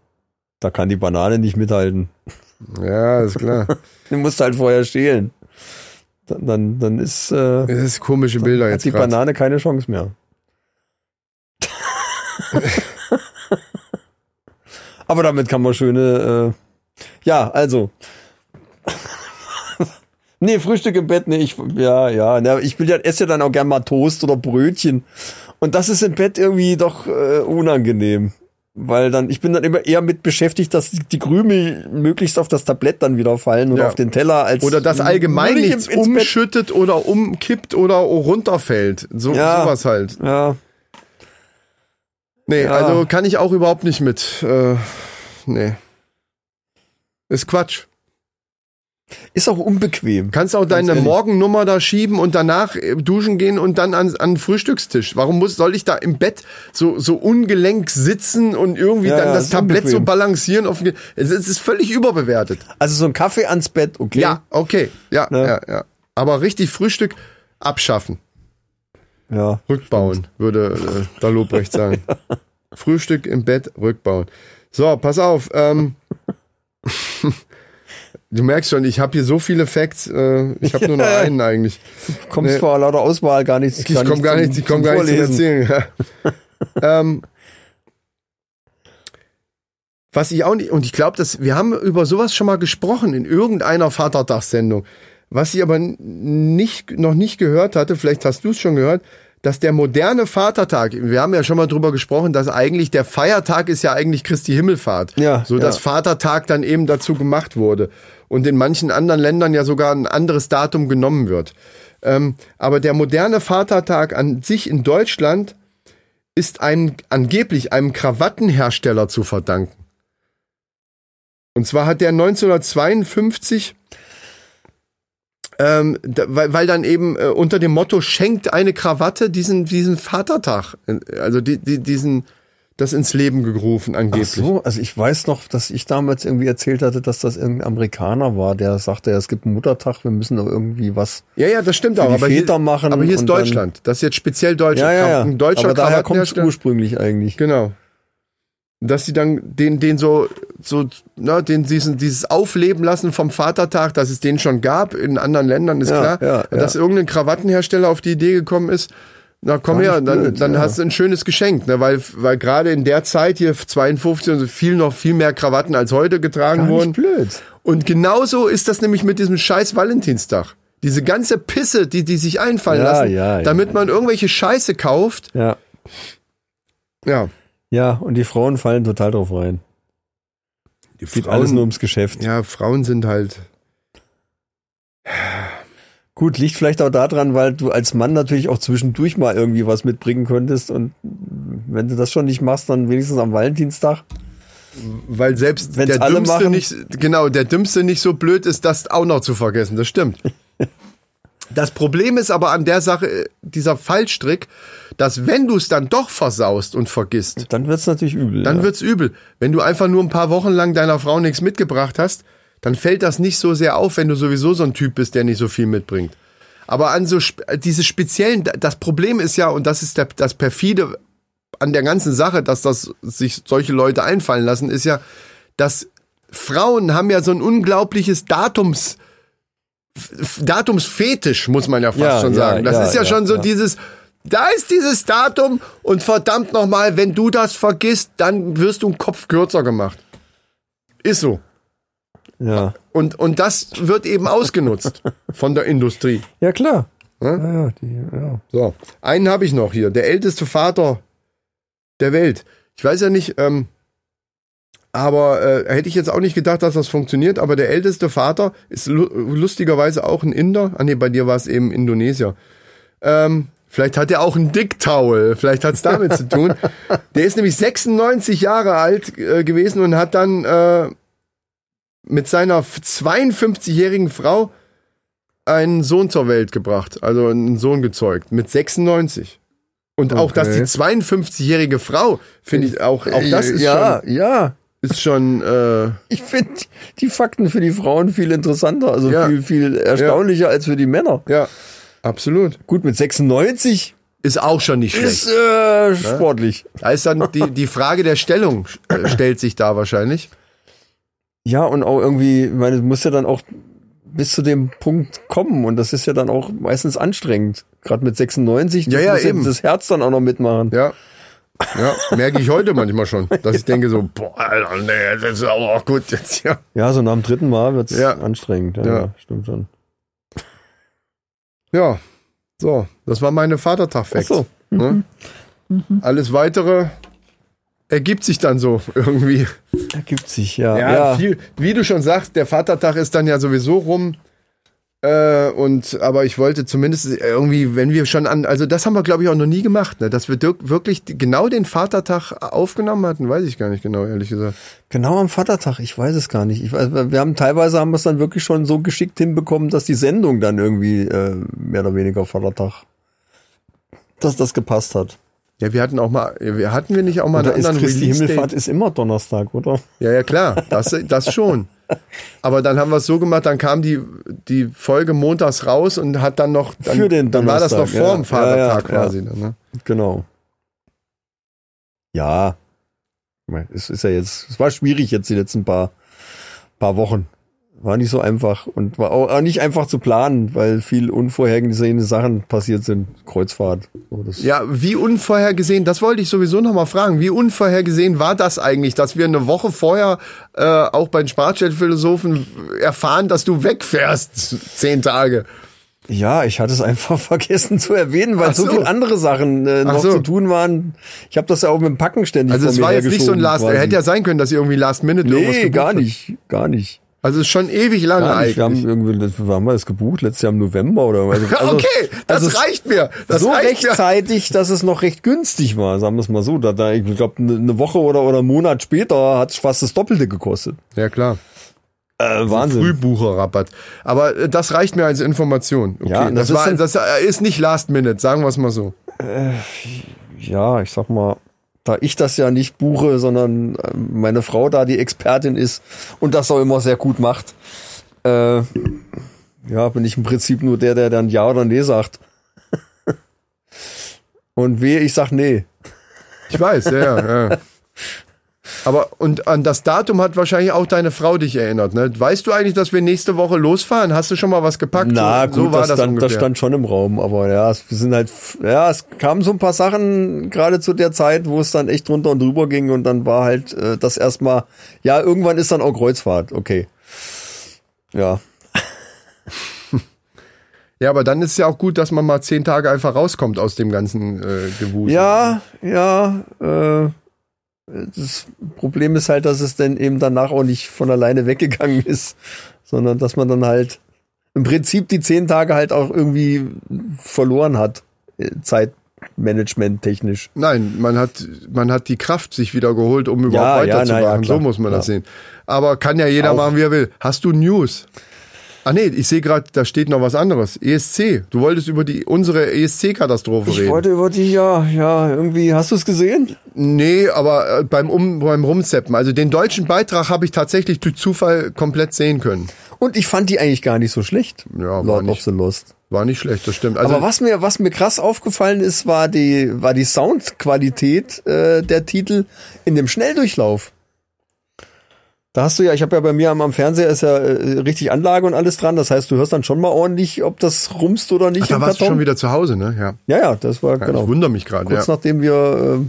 Da kann die Banane nicht mithalten. Ja, ist klar. Du musst halt vorher stehlen. Dann, dann, ist, äh, Das ist komische Bilder hat jetzt die gerade. Banane keine Chance mehr. Aber damit kann man schöne, äh, ja, also. nee, Frühstück im Bett, nee, ich, ja, ja, ich will ja, esse ja dann auch gern mal Toast oder Brötchen. Und das ist im Bett irgendwie doch äh, unangenehm. Weil dann, ich bin dann immer eher mit beschäftigt, dass die, Krümel möglichst auf das Tablett dann wieder fallen oder Ja. auf den Teller als Oder dass allgemein nichts ins Bett- umschüttet oder umkippt oder runterfällt. So, Ja. Sowas halt. Ja, Nee, Ja. also kann ich auch überhaupt nicht mit. Äh, nee. Ist Quatsch. Ist auch unbequem. Kannst auch deine. Morgennummer da schieben und danach äh, duschen gehen und dann an, an den Frühstückstisch. Warum muss, soll ich da im Bett so, so ungelenk sitzen und irgendwie Ja, dann ja, das Tablett so unbequem. balancieren? Auf, es ist, es ist völlig überbewertet. Also so ein Kaffee ans Bett, okay. Ja, okay. Ja, Ne? ja, ja. Aber richtig Frühstück abschaffen. Ja. Rückbauen, würde äh, der Lobrecht sagen. Frühstück im Bett, rückbauen. So, pass auf. Ähm, du merkst schon, ich habe hier so viele Facts. Äh, ich habe nur noch einen eigentlich. Kommst Nee. vor lauter Auswahl gar nicht. Ich komme gar nicht, ich komm gar nicht zum Erzählen. Ja. ähm, was ich auch nicht, und ich glaube, dass wir haben über sowas schon mal gesprochen in irgendeiner Vatertagssendung. Was ich aber nicht, noch nicht gehört hatte, vielleicht hast du es schon gehört, dass der moderne Vatertag, wir haben ja schon mal drüber gesprochen, dass eigentlich der Feiertag ist ja eigentlich Christi Himmelfahrt. Ja, So dass ja. Vatertag dann eben dazu gemacht wurde. Und in manchen anderen Ländern ja sogar ein anderes Datum genommen wird. Ähm, aber der moderne Vatertag an sich in Deutschland ist einem, angeblich einem Krawattenhersteller zu verdanken. Und zwar hat der 1952, ähm, da, weil, weil dann eben äh, unter dem Motto schenkt eine Krawatte diesen, diesen Vatertag, also die, die, diesen, das ins Leben gerufen, Ach angeblich. so, also ich weiß noch, dass ich damals irgendwie erzählt hatte, dass das irgendein Amerikaner war, der sagte, es gibt einen Muttertag, wir müssen doch irgendwie was. Ja, ja, das stimmt auch. aber Väter hier, machen aber hier ist Deutschland. Das ist jetzt speziell Deutschland. Ja, ja, ja. Ein deutscher Aber daher kommt es ursprünglich eigentlich. Genau. Dass sie dann den, den so, so, na, den diesen, dieses Aufleben lassen vom Vatertag, dass es den schon gab in anderen Ländern, ist Ja, klar. ja, ja. Dass irgendein Krawattenhersteller auf die Idee gekommen ist, na komm her, dann, blöd, dann ja. hast du ein schönes Geschenk, ne? weil, weil gerade in der Zeit hier 52 und so viel noch viel mehr Krawatten als heute getragen wurden. blöd. Und genauso ist das nämlich mit diesem scheiß Valentinstag. Diese ganze Pisse, die die sich einfallen lassen, damit man irgendwelche Scheiße kauft. Ja. Ja, Ja, und die Frauen fallen total drauf rein. die Geht alles nur ums Geschäft. ja, Frauen sind halt Gut, liegt vielleicht auch daran, weil du als Mann natürlich auch zwischendurch mal irgendwie was mitbringen könntest und wenn du das schon nicht machst, dann wenigstens am Valentinstag. Weil selbst Wenn's der Dümmste machen- nicht, genau, der Dümmste nicht so blöd ist, das auch noch zu vergessen. Das stimmt. Das Problem ist aber an der Sache, äh, dieser Fallstrick, dass wenn du es dann doch versaust und vergisst, Dann wird's natürlich übel. dann ja. wird's übel. Wenn du einfach nur ein paar Wochen lang deiner Frau nichts mitgebracht hast, dann fällt das nicht so sehr auf, wenn du sowieso so ein Typ bist, der nicht so viel mitbringt. Aber an so sp- diese speziellen, das Problem ist ja, und das ist der, das perfide an der ganzen Sache, dass das sich solche Leute einfallen lassen, ist ja, dass Frauen haben ja so ein unglaubliches Datums, Datumsfetisch, muss man ja fast Ja, schon ja, sagen. Das ja, ist ja, ja, schon so ja. dieses, da ist dieses Datum und verdammt nochmal, wenn du das vergisst, dann wirst du einen Kopf kürzer gemacht. Ist so. ja. Und, und das wird eben ausgenutzt von der Industrie. ja, klar. Ja? Ja, ja, die, ja. So, einen habe ich noch hier. Der älteste Vater der Welt. Ich weiß ja nicht, ähm, aber äh, hätte ich jetzt auch nicht gedacht, dass das funktioniert. Aber der älteste Vater ist lu lustigerweise auch ein Inder. Ah nee, bei dir war es eben Indonesier. Ähm, vielleicht hat er auch einen Dicktowel. Vielleicht hat es damit zu tun. Der ist nämlich 96 Jahre alt äh, gewesen und hat dann äh, mit seiner 52-jährigen Frau einen Sohn zur Welt gebracht, also einen Sohn gezeugt, mit 96. Und auch, dass die Okay. 52-jährige Frau, finde ich, auch, auch das ist ja, schon, ja. Ist schon, äh, Ich finde die Fakten für die Frauen viel interessanter, also Ja. viel, viel erstaunlicher als für die Männer. ja, absolut. Gut, mit 96 Ist auch schon nicht ist schlecht. äh, sportlich. Da ist dann die, die Frage der Stellung, äh, stellt sich da wahrscheinlich. Ja, und auch irgendwie, ich meine, du musst ja dann auch bis zu dem Punkt kommen und das ist ja dann auch meistens anstrengend. Gerade mit 96, das Ja, ja, muss eben. das Herz dann auch noch mitmachen. Ja. Ja, merke ich heute manchmal schon, dass ich denke so, boah, Alter, nee, das ist aber auch gut jetzt, ja. Ja, so nach dem dritten Mal wird's Ja. anstrengend. Ja, Ja. stimmt schon. Ja, so, das war meine Vatertag-Facts. Ach so. Ne? Alles weitere ergibt sich dann so irgendwie. Ergibt sich, ja. Ja, ja. Viel, wie du schon sagst, der Vatertag ist dann ja sowieso rum. Äh, und aber ich wollte zumindest irgendwie, wenn wir schon an, also das haben wir glaube ich auch noch nie gemacht, ne, dass wir dirk- wirklich die- genau den Vatertag aufgenommen hatten, weiß ich gar nicht genau, ehrlich gesagt. Genau am Vatertag, ich weiß es gar nicht. Ich weiß, wir haben teilweise haben wir es dann wirklich schon so geschickt hinbekommen, dass die Sendung dann irgendwie äh, mehr oder weniger Vatertag, dass das gepasst hat. Ja, wir hatten auch mal, wir hatten wir nicht auch mal Oder einen ist anderen Christi Release-Date? Himmelfahrt ist immer Donnerstag, oder? Ja, ja, klar, das, das schon. Aber dann haben wir es so gemacht, dann kam die, die Folge montags raus und hat dann noch, dann, Für den dann war das noch Donnerstag, vor ja. dem Vatertag Ja, ja, quasi. Dann, ne? Genau. Ja. Es ist ja jetzt, es war schwierig jetzt die letzten paar, paar Wochen. War nicht so einfach und war auch, nicht einfach zu planen, weil viel unvorhergesehene Sachen passiert sind. Kreuzfahrt. So, Ja, wie unvorhergesehen, das wollte ich sowieso noch mal fragen, wie unvorhergesehen war das eigentlich, dass wir eine Woche vorher äh, auch bei den Sparchat-Philosophen erfahren, dass du wegfährst, zehn Tage. Ja, ich hatte es einfach vergessen zu erwähnen, weil so, so. viele andere Sachen äh, noch so. zu tun waren. Ich habe das ja auch mit dem Packen ständig Also es war jetzt nicht so ein Last, quasi. hätte ja sein können, dass ihr irgendwie Last Minute irgendwas Nee, gebucht gar nicht, gar nicht. Also es ist schon ewig lange Gar nicht. Wir haben irgendwie, das- wann haben wir das gebucht? Letztes Jahr im November oder also, also- okay, das also reicht mir. Das so reicht mir. rechtzeitig, dass es noch recht günstig war, sagen wir es mal so. Da, da ich glaube, eine Woche oder, oder einen Monat später hat es fast das Doppelte gekostet. Ja, klar. Äh, Wahnsinn. Frühbucherrabatt. Aber äh, das reicht mir als Information. Okay, Ja, das, das ist war, das äh, ist nicht Last Minute, sagen wir es mal so. Ja, ich sag mal, da ich das ja nicht buche, sondern äh, meine Frau da die Expertin ist und das auch immer sehr gut macht, äh, ja, bin ich im Prinzip nur der, der dann Ja oder Nee sagt. und wehe, ich sag Nee. Ich weiß, ja, ja. Aber und an das Datum hat wahrscheinlich auch deine Frau dich erinnert, ne? Weißt du eigentlich, dass wir nächste Woche losfahren? Hast du schon mal was gepackt? Na so, gut, so war das, das, stand, das stand schon im Raum, aber ja, es sind halt, ja, es kamen so ein paar Sachen gerade zu der Zeit, wo es dann echt drunter und drüber ging und dann war halt äh, das erstmal, ja, irgendwann ist dann auch Kreuzfahrt, okay. Ja, ja, aber dann ist es ja auch gut, dass man mal zehn Tage einfach rauskommt aus dem ganzen äh, Gewusel. ja, ja, äh, das Problem ist halt, dass es dann eben danach auch nicht von alleine weggegangen ist, sondern dass man dann halt im Prinzip die zehn Tage halt auch irgendwie verloren hat, äh, Zeitmanagement technisch. Nein, man hat, man hat die Kraft sich wieder geholt, um überhaupt Ja, ja, weiterzumachen. ja, klar. so muss man das Ja. sehen. Aber kann ja jeder Auch. machen, wie er will. Hast du News? Ah nee, ich sehe gerade, da steht noch was anderes. ESC. Du wolltest über die unsere ESC-Katastrophe Ich reden. wollte über die, ja, ja, irgendwie, hast du es gesehen? Nee, aber äh, beim, um, beim Rumzeppen. Also den deutschen Beitrag habe ich tatsächlich durch Zufall komplett sehen können. Und ich fand die eigentlich gar nicht so schlecht. Ja, war Lord nicht- of the Lost. War nicht schlecht, das stimmt. Also, Aber was mir, was mir krass aufgefallen ist, war die, war die Soundqualität äh, der Titel in dem Schnelldurchlauf. Da hast du ja, ich habe ja bei mir am, am Fernseher ist ja äh, richtig Anlage und alles dran. Das heißt, du hörst dann schon mal ordentlich, ob das rumst oder nicht. Ach, da im warst du Karton. schon wieder zu Hause, ne? Ja. Ja, ja, das war ja genau. Ich wundere mich gerade. Kurz Ja. nachdem wir, äh,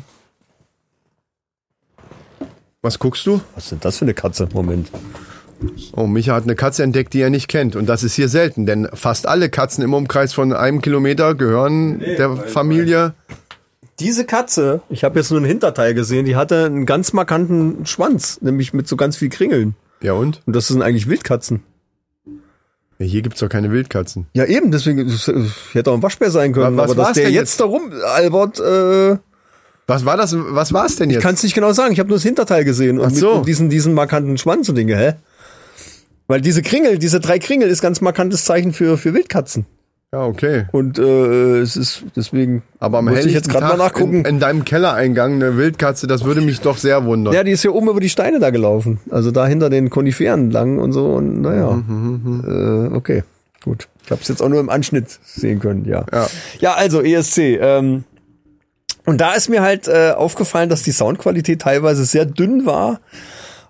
Was guckst du? was ist denn das für eine Katze? Moment. Oh, Micha hat eine Katze entdeckt, die er nicht kennt. Und das ist hier selten, denn fast alle Katzen im Umkreis von einem Kilometer gehören der Familie. Diese Katze, ich habe jetzt nur einen Hinterteil gesehen, die hatte einen ganz markanten Schwanz, nämlich mit so ganz viel Kringeln. Ja und? Und das sind eigentlich Wildkatzen. Ja, hier gibt's doch keine Wildkatzen. Ja, eben, deswegen es hätte auch ein Waschbär sein können. Was aber dass war's der denn jetzt darum, Albert, äh, Was war das? Was war's denn ich jetzt? kann es nicht genau sagen. Ich habe nur das Hinterteil gesehen und so. mit und diesen, diesen markanten Schwanz und Dinge, hä? Weil diese Kringel, diese drei Kringel ist ganz markantes Zeichen für, für Wildkatzen. Ja, okay. Und äh, es ist deswegen. Aber am muss ich jetzt gerade mal nachgucken. in, in deinem Kellereingang eine Wildkatze, das würde mich doch sehr wundern. ja, die ist ja oben über die Steine da gelaufen. Also da hinter den Koniferen lang und so. Und naja. Mhm, äh, okay, gut. Ich habe es jetzt auch nur im Anschnitt sehen können, ja. Ja. Ja, also ESC. Ähm, und da ist mir halt äh, aufgefallen, dass die Soundqualität teilweise sehr dünn war,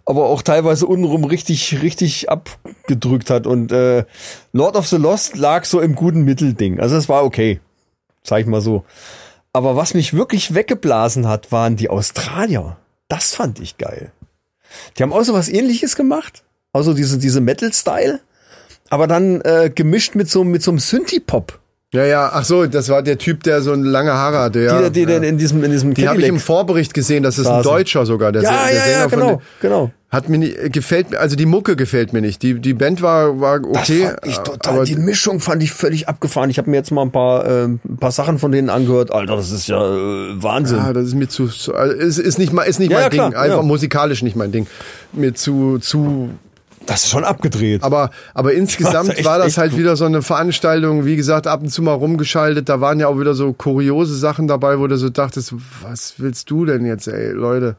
aber auch teilweise untenrum richtig, richtig abgedrückt hat. Und äh, Lord of the Lost lag so im guten Mittelding. Also es war okay, sag ich mal so. Aber was mich wirklich weggeblasen hat, waren die Australier. Das fand ich geil. Die haben auch so was ähnliches gemacht. Also diese, diese Metal-Style. Aber dann äh, gemischt mit so, mit so einem Synthie-Pop. Ja, ja, ach so, das war der Typ, der so eine lange Haare hatte. Ja, die, die, ja. die in diesem, in diesem Die habe ich im Vorbericht gesehen, das ist ein. Deutscher sogar, der, Ja, der ja, ja, Sänger von genau, den- genau. Hat mir nicht, gefällt mir, also die Mucke gefällt mir nicht. Die, die Band war, war Das okay. fand ich total, aber die Mischung fand ich völlig abgefahren. Ich habe mir jetzt mal ein paar, äh, ein paar Sachen von denen angehört. Alter, das ist ja äh, Wahnsinn. ja, das ist mir zu, also ist, ist nicht ist nicht Ja, mein ja, Ding. klar, Einfach ja. musikalisch nicht mein Ding. Mir zu, zu, das ist schon abgedreht. aber, aber insgesamt echt- war das halt gut. wieder so eine Veranstaltung, wie gesagt, ab und zu mal rumgeschaltet. Da waren ja auch wieder so kuriose Sachen dabei, wo du so dachtest, was willst du denn jetzt, ey, Leute?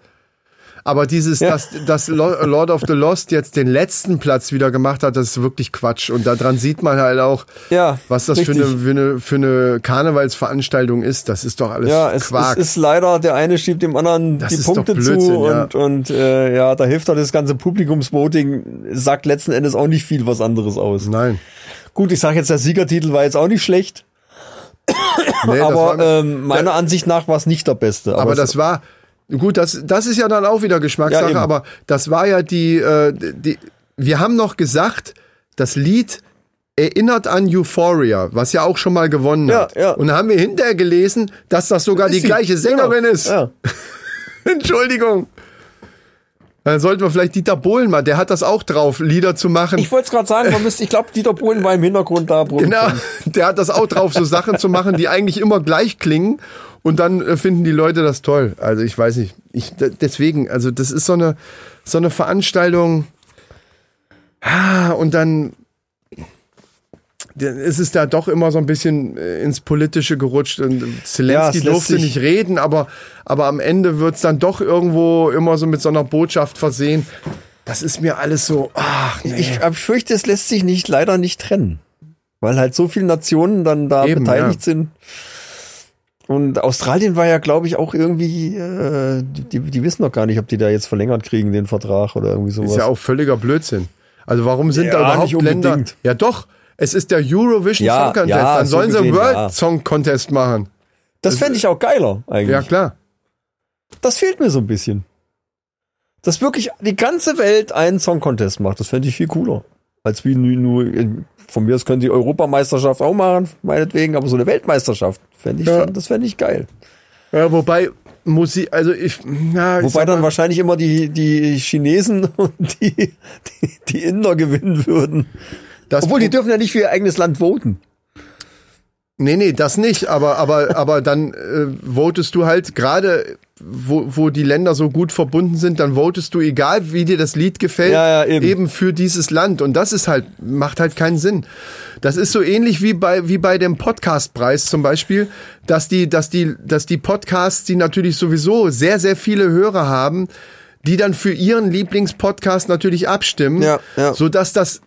Aber dieses, Ja. dass, dass Lo- Lord of the Lost jetzt den letzten Platz wieder gemacht hat, das ist wirklich Quatsch. Und daran sieht man halt auch, ja, was das für eine, für eine, für eine Karnevalsveranstaltung ist. Das ist doch alles Ja, es, es Quark. ist leider, der eine schiebt dem anderen Das die Punkte zu Blödsinn, ja. und, und äh, ja, da hilft doch das ganze Publikumsvoting, sagt letzten Endes auch nicht viel was anderes aus. Nein. Gut, ich sage jetzt, der Siegertitel war jetzt auch nicht schlecht, Nee, aber war, ähm, meiner Ansicht nach war es nicht der beste. aber es- das war, gut, das, das ist ja dann auch wieder Ja, Geschmackssache, eben. aber das war ja die, äh, die, wir haben noch gesagt, das Lied erinnert an Euphoria, was ja auch schon mal gewonnen Ja, hat. ja. Und da haben wir hinterher gelesen, dass das sogar die Ist sie. gleiche Sängerin Genau. ist. Ja. Entschuldigung. Dann sollten wir vielleicht Dieter Bohlen mal, der hat das auch drauf, Lieder zu machen. Ich wollte es gerade sagen, man müsste, ich glaube, Dieter Bohlen war im Hintergrund da. Genau, der hat das auch drauf, so Sachen zu machen, die eigentlich immer gleich klingen. Und dann äh, finden die Leute das toll. Also ich weiß nicht. Ich, deswegen, also das ist so eine, so eine Veranstaltung. Ah, und dann, es ist da doch immer so ein bisschen äh, ins Politische gerutscht und Ja, Zelensky lässt durfte nicht reden, aber, aber am Ende wird's dann doch irgendwo immer so mit so einer Botschaft versehen. Das ist mir alles so, ach nee. Ich fürchte, es lässt sich nicht leider nicht trennen. Weil halt so viele Nationen dann da Eben, beteiligt ja. sind. Und Australien war ja, glaube ich, auch irgendwie, äh, die, die wissen noch gar nicht, ob die da jetzt verlängert kriegen, den Vertrag oder irgendwie sowas. ist ja auch völliger Blödsinn. Also warum sind Ja, da überhaupt nicht Länder? Ja doch, es ist der Eurovision Ja, Song Contest. ja, dann so sollen sie einen gesehen, World ja. Song Contest machen. das fände ich auch geiler, eigentlich. Ja klar. Das fehlt mir so ein bisschen. Dass wirklich die ganze Welt einen Song Contest macht, das fände ich viel cooler. Als wie nur, von mir aus können die Europameisterschaft auch machen, meinetwegen, aber so eine Weltmeisterschaft fände ich, Ja. das fände ich geil. Ja, wobei Musik, also ich, na, ich Wobei sag dann mal, wahrscheinlich immer die, die Chinesen und die, die, die Inder gewinnen würden. Das Obwohl, die dürfen ja nicht für ihr eigenes Land voten. Nee, nee, das nicht, aber aber aber dann äh, votest du halt gerade wo, wo die Länder so gut verbunden sind, dann votest du egal wie dir das Lied gefällt, Ja, ja, eben. für dieses Land und das ist halt macht halt keinen Sinn. Das ist so ähnlich wie bei wie bei dem Podcastpreis zum Beispiel, dass die dass die dass die Podcasts, die natürlich sowieso sehr sehr viele Hörer haben, die dann für ihren Lieblingspodcast natürlich abstimmen, Ja, ja. so dass das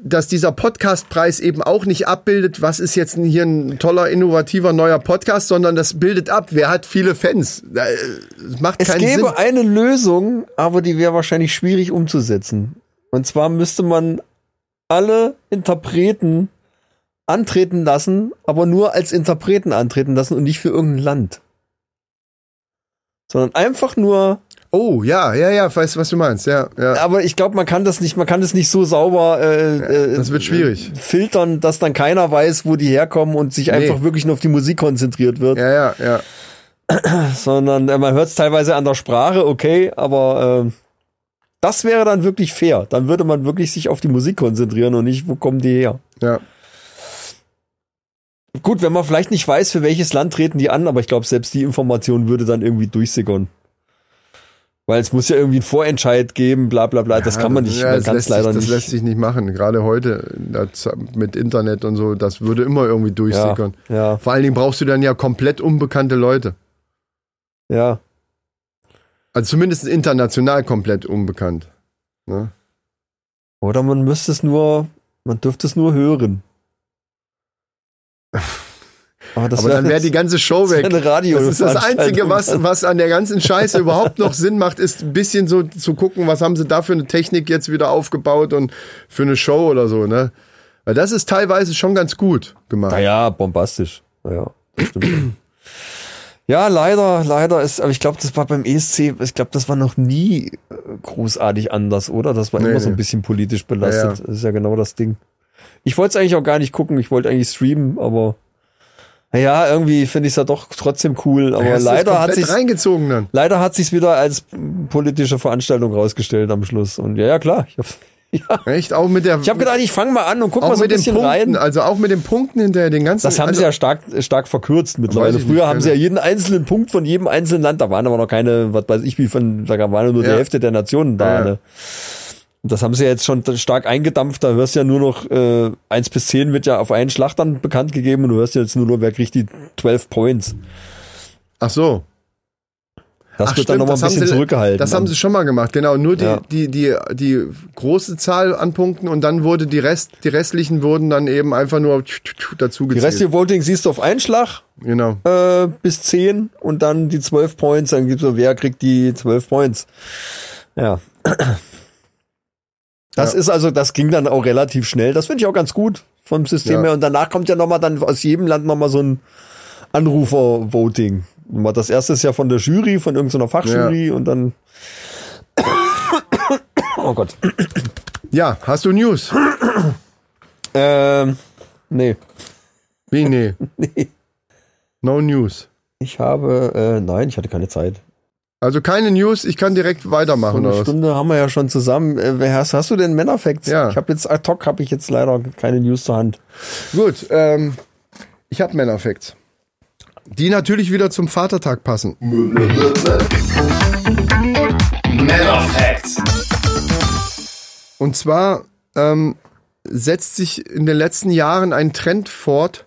dass dieser Podcastpreis eben auch nicht abbildet, was ist jetzt hier ein toller, innovativer neuer Podcast, sondern das bildet ab, wer hat viele Fans. Äh, Es macht Es keinen gäbe Sinn. eine Lösung, aber die wäre wahrscheinlich schwierig umzusetzen. Und zwar müsste man alle Interpreten antreten lassen, aber nur als Interpreten antreten lassen und nicht für irgendein Land. Sondern einfach nur, Oh, ja, ja, ja, weißt was du meinst, ja, ja. aber ich glaube, man kann das nicht, man kann das nicht so sauber äh, äh, das wird schwierig. filtern, dass dann keiner weiß, wo die herkommen und sich einfach wirklich nur auf die Musik konzentriert wird. Ja, ja, ja. sondern äh, man hört es teilweise an der Sprache, okay, aber äh, das wäre dann wirklich fair. Dann würde man wirklich sich auf die Musik konzentrieren und nicht, wo kommen die her. ja. Gut, wenn man vielleicht nicht weiß, für welches Land treten die an, aber ich glaube, selbst die Information würde dann irgendwie durchsickern. Weil es muss ja irgendwie einen Vorentscheid geben, bla bla bla. Das kann man nicht, ja, man das kann lässt es leider sich, Das nicht. lässt sich nicht machen. Gerade heute das, mit Internet und so, das würde immer irgendwie durchsickern. ja, ja, Vor allen Dingen brauchst du dann ja komplett unbekannte Leute. ja. Also zumindest international komplett unbekannt. Ne? Oder man müsste es nur, man dürfte es nur hören. Aber, das Aber dann wäre die ganze Show das weg. eine Radio Das ist das Einzige, was, was an der ganzen Scheiße überhaupt noch Sinn macht, ist ein bisschen so zu gucken, was haben sie da für eine Technik jetzt wieder aufgebaut und für eine Show oder so, ne? Weil das ist teilweise schon ganz gut gemacht. Naja, bombastisch. Ja, das stimmt. ja, leider, leider ist, aber ich glaube, das war beim ESC, ich glaube, das war noch nie äh, großartig anders, oder? Das war Nee, immer so ein bisschen politisch belastet. Ja, ja. Das ist ja genau das Ding. Ich wollte es eigentlich auch gar nicht gucken, ich wollte eigentlich streamen, aber ja, irgendwie finde ich es ja doch trotzdem cool. Aber Ja, leider hat sich reingezogen dann. leider hat sich's wieder als politische Veranstaltung rausgestellt am Schluss. Und ja, ja klar. Ich habe ja, Echt? Auch mit der. ich hab gedacht, ich fange mal an und guck mal so ein bisschen Punkten, rein. also auch mit den Punkten hinterher, den ganzen. Das haben also, sie ja stark, stark verkürzt mittlerweile. Früher nicht, haben sie ja jeden einzelnen Punkt von jedem einzelnen Land, da waren aber noch keine, was weiß ich, wie von, da waren nur die Ja. Hälfte der Nationen da. Ja. Ne? Das haben sie ja jetzt schon stark eingedampft, da hörst du ja nur noch, äh, 1 bis 10 wird ja auf einen Schlag dann bekannt gegeben und du hörst jetzt nur noch, wer kriegt die 12 Points. Ach so. Das Ach, wird dann stimmt, nochmal ein bisschen sie- zurückgehalten. Das haben sie schon mal gemacht, genau. Nur die, Ja. die, die, die große Zahl an Punkten und dann wurde die Rest, die restlichen wurden dann eben einfach nur dazu die gezählt. restliche Voting siehst du auf einen Schlag, Genau. äh, bis 10 und dann die 12 Points, dann gibt's so, wer kriegt die 12 Points. Ja. Das Ja. ist also, das ging dann auch relativ schnell. Das finde ich auch ganz gut vom System Ja. her. Und danach kommt ja nochmal dann aus jedem Land nochmal so ein Anrufer-Voting. Das erste ist ja von der Jury, von irgendeiner Fachjury und dann. Oh Gott. Ja, hast du News? Ähm, nee. Wie, nee. Nee. No News. Ich habe, äh, nein, ich hatte keine Zeit. Also keine News, ich kann direkt So weitermachen. eine Oder was? Stunde haben wir ja schon zusammen. Äh, hast, hast du denn Männerfacts? Ja. Ich habe jetzt ad hoc habe ich jetzt leider keine News zur Hand. Gut, ähm, ich habe Männerfacts. Die natürlich wieder zum Vatertag passen. Männer Facts. Und zwar ähm, setzt sich in den letzten Jahren ein Trend fort,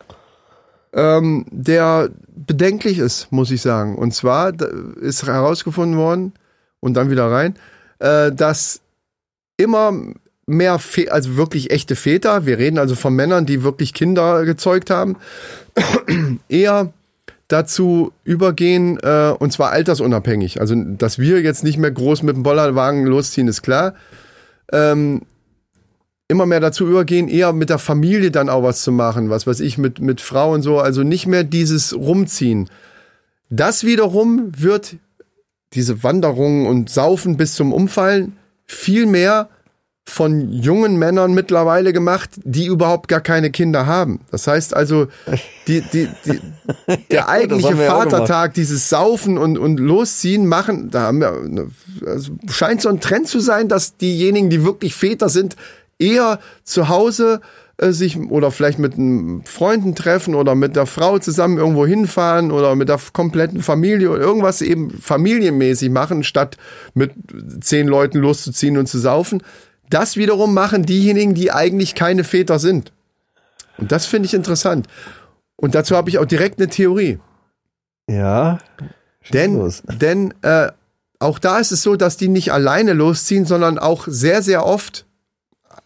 ähm, der bedenklich ist, muss ich sagen. Und zwar ist herausgefunden worden, und dann wieder rein, äh, dass immer mehr, also wirklich echte Väter, wir reden also von Männern, die wirklich Kinder gezeugt haben, eher dazu übergehen, äh, und zwar altersunabhängig. Also, dass wir jetzt nicht mehr groß mit dem Bollerwagen losziehen, ist klar. Ähm, immer mehr dazu übergehen, eher mit der Familie dann auch was zu machen, was weiß ich, mit, mit Frauen so, also nicht mehr dieses Rumziehen. Das wiederum wird diese Wanderungen und Saufen bis zum Umfallen viel mehr von jungen Männern mittlerweile gemacht, die überhaupt gar keine Kinder haben. Das heißt also, die, die, die, der Ja, eigentliche Vatertag, dieses Saufen und, und Losziehen machen, da haben wir, also scheint so ein Trend zu sein, dass diejenigen, die wirklich Väter sind, eher zu Hause äh, sich oder vielleicht mit einem Freunden treffen oder mit der Frau zusammen irgendwo hinfahren oder mit der kompletten Familie oder irgendwas eben familienmäßig machen, statt mit zehn Leuten loszuziehen und zu saufen. Das wiederum machen diejenigen, die eigentlich keine Väter sind. Und das finde ich interessant. Und dazu habe ich auch direkt eine Theorie. Ja. Denn, los. denn äh, auch da ist es so, dass die nicht alleine losziehen, sondern auch sehr, sehr oft,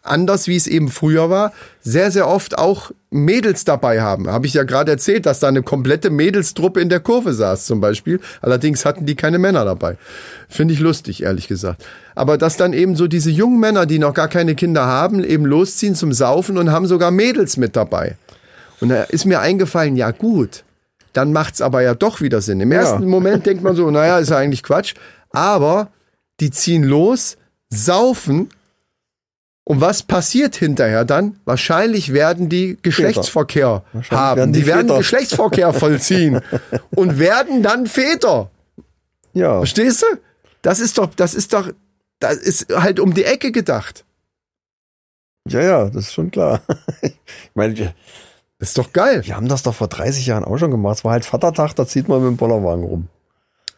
anders wie es eben früher war, sehr, sehr oft auch Mädels dabei haben. Habe ich ja gerade erzählt, dass da eine komplette Mädelstruppe in der Kurve saß zum Beispiel. Allerdings hatten die keine Männer dabei. Finde ich lustig, ehrlich gesagt. Aber dass dann eben so diese jungen Männer, die noch gar keine Kinder haben, eben losziehen zum Saufen und haben sogar Mädels mit dabei. Und da ist mir eingefallen, ja gut, dann macht's aber ja doch wieder Sinn. Im ersten Moment denkt man so, naja, ist ja eigentlich Quatsch. Aber die ziehen los, saufen. Und was passiert hinterher dann? Wahrscheinlich werden die Geschlechtsverkehr haben. werden die die werden. Geschlechtsverkehr vollziehen und werden dann Väter. Ja. Verstehst du? Das ist doch, das ist doch, das ist halt um die Ecke gedacht. Ja, ja, das ist schon klar. ich meine, wir, Das ist doch geil. wir haben das doch vor 30 Jahren auch schon gemacht. Es war halt Vatertag, da zieht man mit dem Bollerwagen rum.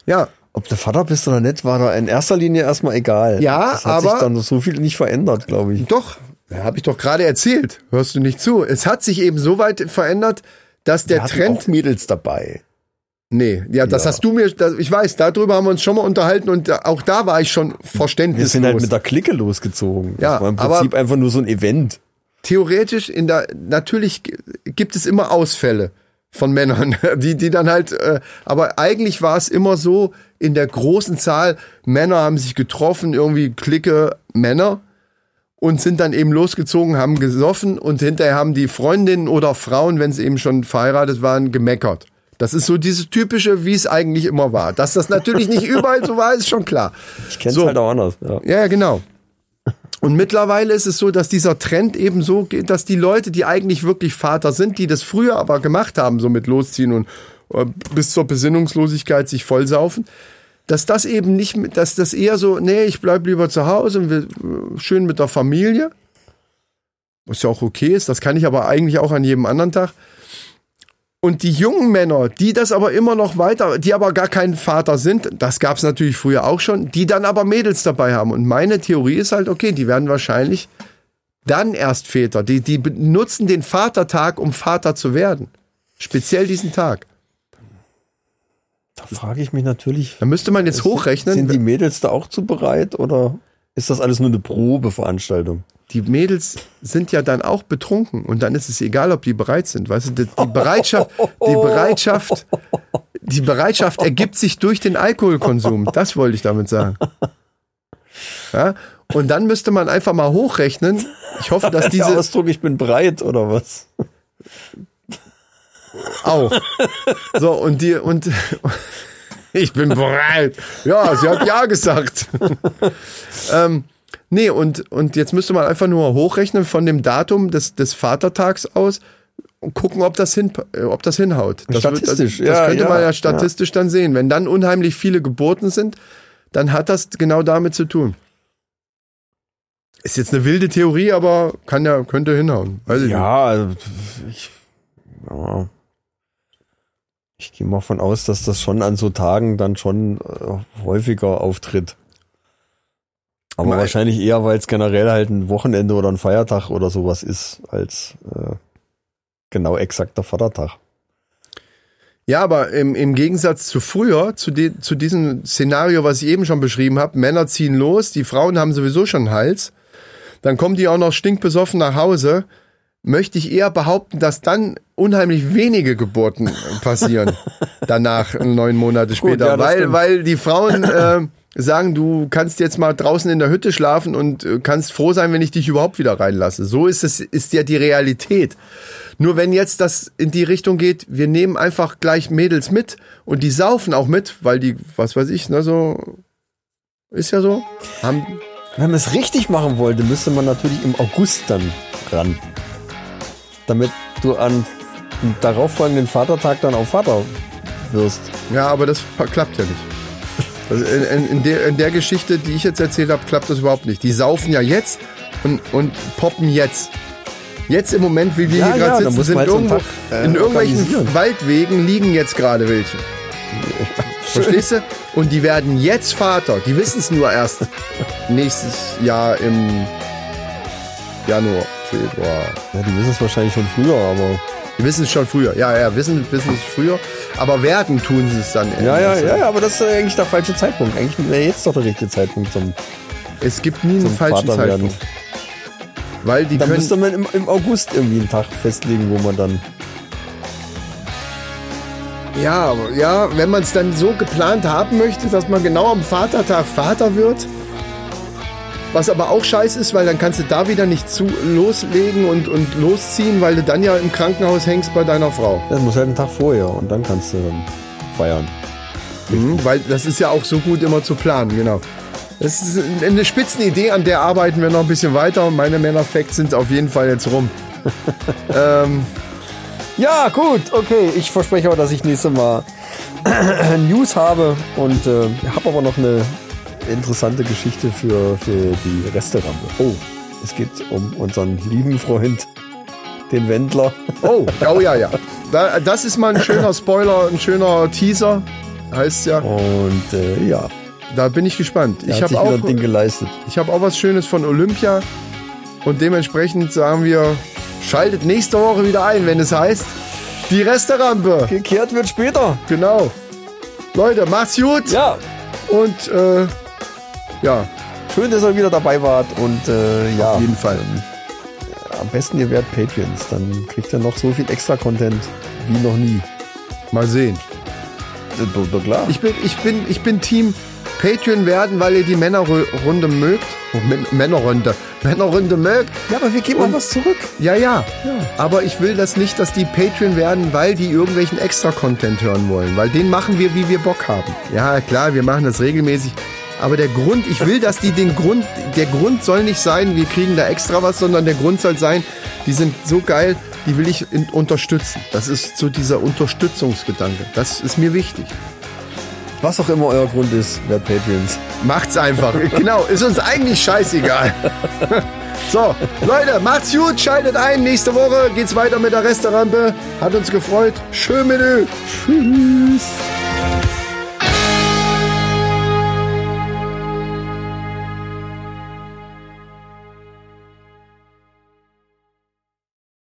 Ja, Ob du Vater bist oder nicht, war da in erster Linie erstmal egal. Ja, das hat aber- sich dann so viel nicht verändert, glaube ich. Doch, ja, habe ich doch gerade erzählt. Hörst du nicht zu? Es hat sich eben so weit verändert, dass der Wir Trend. auch Mädels dabei. Nee, ja, das Ja. hast du mir. Das, ich weiß, darüber haben wir uns schon mal unterhalten und da, auch da war ich schon Wir verständnislos. sind halt mit der Clique losgezogen. Ja, das war im aber- Prinzip einfach nur so ein Event. Theoretisch in der natürlich gibt es immer Ausfälle von Männern, die die dann halt. Äh, aber eigentlich war es immer so in der großen Zahl Männer haben sich getroffen, irgendwie Clique Männer und sind dann eben losgezogen, haben gesoffen und hinterher haben die Freundinnen oder Frauen, wenn sie eben schon verheiratet waren, gemeckert. Das ist so dieses typische, wie es eigentlich immer war. Dass das natürlich nicht überall so war, ist schon klar. Ich kenne es So. halt auch anders. Ja. Ja, ja, genau. Und mittlerweile ist es so, dass dieser Trend eben so geht, dass die Leute, die eigentlich wirklich Vater sind, die das früher aber gemacht haben, so mit Losziehen und äh, bis zur Besinnungslosigkeit sich vollsaufen, dass das eben nicht, dass das eher so, nee, ich bleib lieber zu Hause und will äh, schön mit der Familie, was ja auch okay ist, das kann ich aber eigentlich auch an jedem anderen Tag. Und die jungen Männer, die das aber immer noch weiter, die aber gar kein Vater sind, das gab es natürlich früher auch schon, die dann aber Mädels dabei haben. Und meine Theorie ist halt, okay, die werden wahrscheinlich dann erst Väter. Die, die benutzen den Vatertag, um Vater zu werden. Speziell diesen Tag. Da frage ich mich natürlich, Da müsste man jetzt hochrechnen. sind die Mädels da auch zu bereit oder ist das alles nur eine Probeveranstaltung? die Mädels sind ja dann auch betrunken und dann ist es egal, ob die bereit sind. Weißt du, die, Bereitschaft, die Bereitschaft, die Bereitschaft ergibt sich durch den Alkoholkonsum. Das wollte ich damit sagen. Ja? Und dann müsste man einfach mal hochrechnen. Ich hoffe, dass Der diese Ausdruck, ich bin bereit oder was? auch. So und die und ich bin bereit. Ja, sie hat ja gesagt. ähm, nee, und, und jetzt müsste man einfach nur hochrechnen von dem Datum des, des Vatertags aus und gucken, ob das, hin, äh, ob das hinhaut. Das Statistisch, das, das ja, könnte ja, man ja statistisch dann sehen. Wenn dann unheimlich viele Geburten sind, dann hat das genau damit zu tun. Ist jetzt eine wilde Theorie, aber kann ja, könnte hinhauen. Weiß ich nicht. Ja, also, ich, ja. Ich gehe mal von aus, dass das schon an so Tagen dann schon äh, häufiger auftritt. Aber Nein. wahrscheinlich eher, weil es generell halt ein Wochenende oder ein Feiertag oder sowas ist, als äh, genau exakter Vatertag. Ja, aber im, im Gegensatz zu früher, zu, de, zu diesem Szenario, was ich eben schon beschrieben habe, Männer ziehen los, die Frauen haben sowieso schon einen Hals, dann kommen die auch noch stinkbesoffen nach Hause, möchte ich eher behaupten, dass dann unheimlich wenige Geburten passieren. danach, neun Monate später. ja, das weil, stimmt. weil die Frauen äh, sagen, du kannst jetzt mal draußen in der Hütte schlafen und äh, kannst froh sein, wenn ich dich überhaupt wieder reinlasse. So ist es, ist ja die Realität. Nur wenn jetzt das in die Richtung geht, wir nehmen einfach gleich Mädels mit und die saufen auch mit, weil die, was weiß ich, ne, so, ist ja so, haben, Wenn man es richtig machen wollte, müsste man natürlich im August dann ran. Damit du an darauffolgenden Vatertag dann auch Vater wirst. ja, aber das klappt ja nicht. Also in, in, in, der, in der Geschichte, die ich jetzt erzählt habe, klappt das überhaupt nicht. Die saufen ja jetzt und, und poppen jetzt. Jetzt im Moment, wie wir Ja, hier ja, gerade da sitzen, sind irgendwo Tag, äh, in irgendwelchen. Waldwegen liegen jetzt gerade welche. Verstehst du? Und die werden jetzt Vater. Die wissen es nur erst nächstes Jahr im Januar, Februar. Ja, die wissen es wahrscheinlich schon früher, aber. Die wissen es schon früher. Ja, ja, wissen, wissen es früher. Aber werden tun sie es dann. Ja, ja, ja, ja, aber das ist eigentlich der falsche Zeitpunkt. Eigentlich wäre jetzt doch der richtige Zeitpunkt zum, Es gibt nie einen falschen Vater werden. Zeitpunkt. Weil die Da können. müsste man im, im August irgendwie einen Tag festlegen, wo man dann. Ja, ja, wenn man es dann so geplant haben möchte, dass man genau am Vatertag Vater wird. Was aber auch scheiße ist, weil dann kannst du da wieder nicht zu loslegen und, und losziehen, weil du dann ja im Krankenhaus hängst bei deiner Frau. Das muss halt einen Tag vorher und dann kannst du dann feiern. Mhm, weil das ist ja auch so gut immer zu planen, genau. Das ist eine Spitzenidee, an der arbeiten wir noch ein bisschen weiter. Meine Männerfacts sind auf jeden Fall jetzt rum. ähm, Ja, gut, okay. Ich verspreche aber, dass ich nächstes Mal News habe und äh, habe aber noch eine interessante Geschichte für, für die Resterampe. Oh, es geht um unseren lieben Freund, den Wendler. oh, oh ja, ja. Da, das ist mal ein schöner Spoiler, ein schöner Teaser. Heißt ja. Und äh, ja, Da bin ich gespannt. er Ich habe auch, Ding geleistet. ich hab auch was Schönes von Olympia. Und dementsprechend sagen wir, schaltet nächste Woche wieder ein, wenn es heißt, die Resterampe. Gekehrt wird später. Genau. Leute, macht's gut. Ja, Und äh, ja, schön, dass ihr wieder dabei wart. Und äh, ja, auf jeden Fall. am besten ihr werdet Patreons. Dann kriegt ihr noch so viel extra Content wie noch nie. Mal sehen. Ja, klar. Ich bin, ich bin, ich bin Team Patreon werden, weil ihr die Männerrunde mögt. Oh, Män- Männerrunde. Männerrunde mögt. ja, aber wir geben mal was zurück. Ja, ja, Aber ich will das nicht, dass die Patreon werden, weil die irgendwelchen Extra-Content hören wollen. Weil den machen wir, wie wir Bock haben. Ja, klar, wir machen das regelmäßig. Aber der Grund, ich will, dass die den Grund, der Grund soll nicht sein, wir kriegen da extra was, sondern der Grund soll sein, die sind so geil, die will ich unterstützen. Das ist so dieser Unterstützungsgedanke. Das ist mir wichtig. Was auch immer euer Grund ist, werdet Patreons. Macht's einfach. genau, ist uns eigentlich scheißegal. so, Leute, macht's gut, schaltet ein. Nächste Woche geht's weiter mit der Restaurante. Hat uns gefreut. Schön mit Tschüss.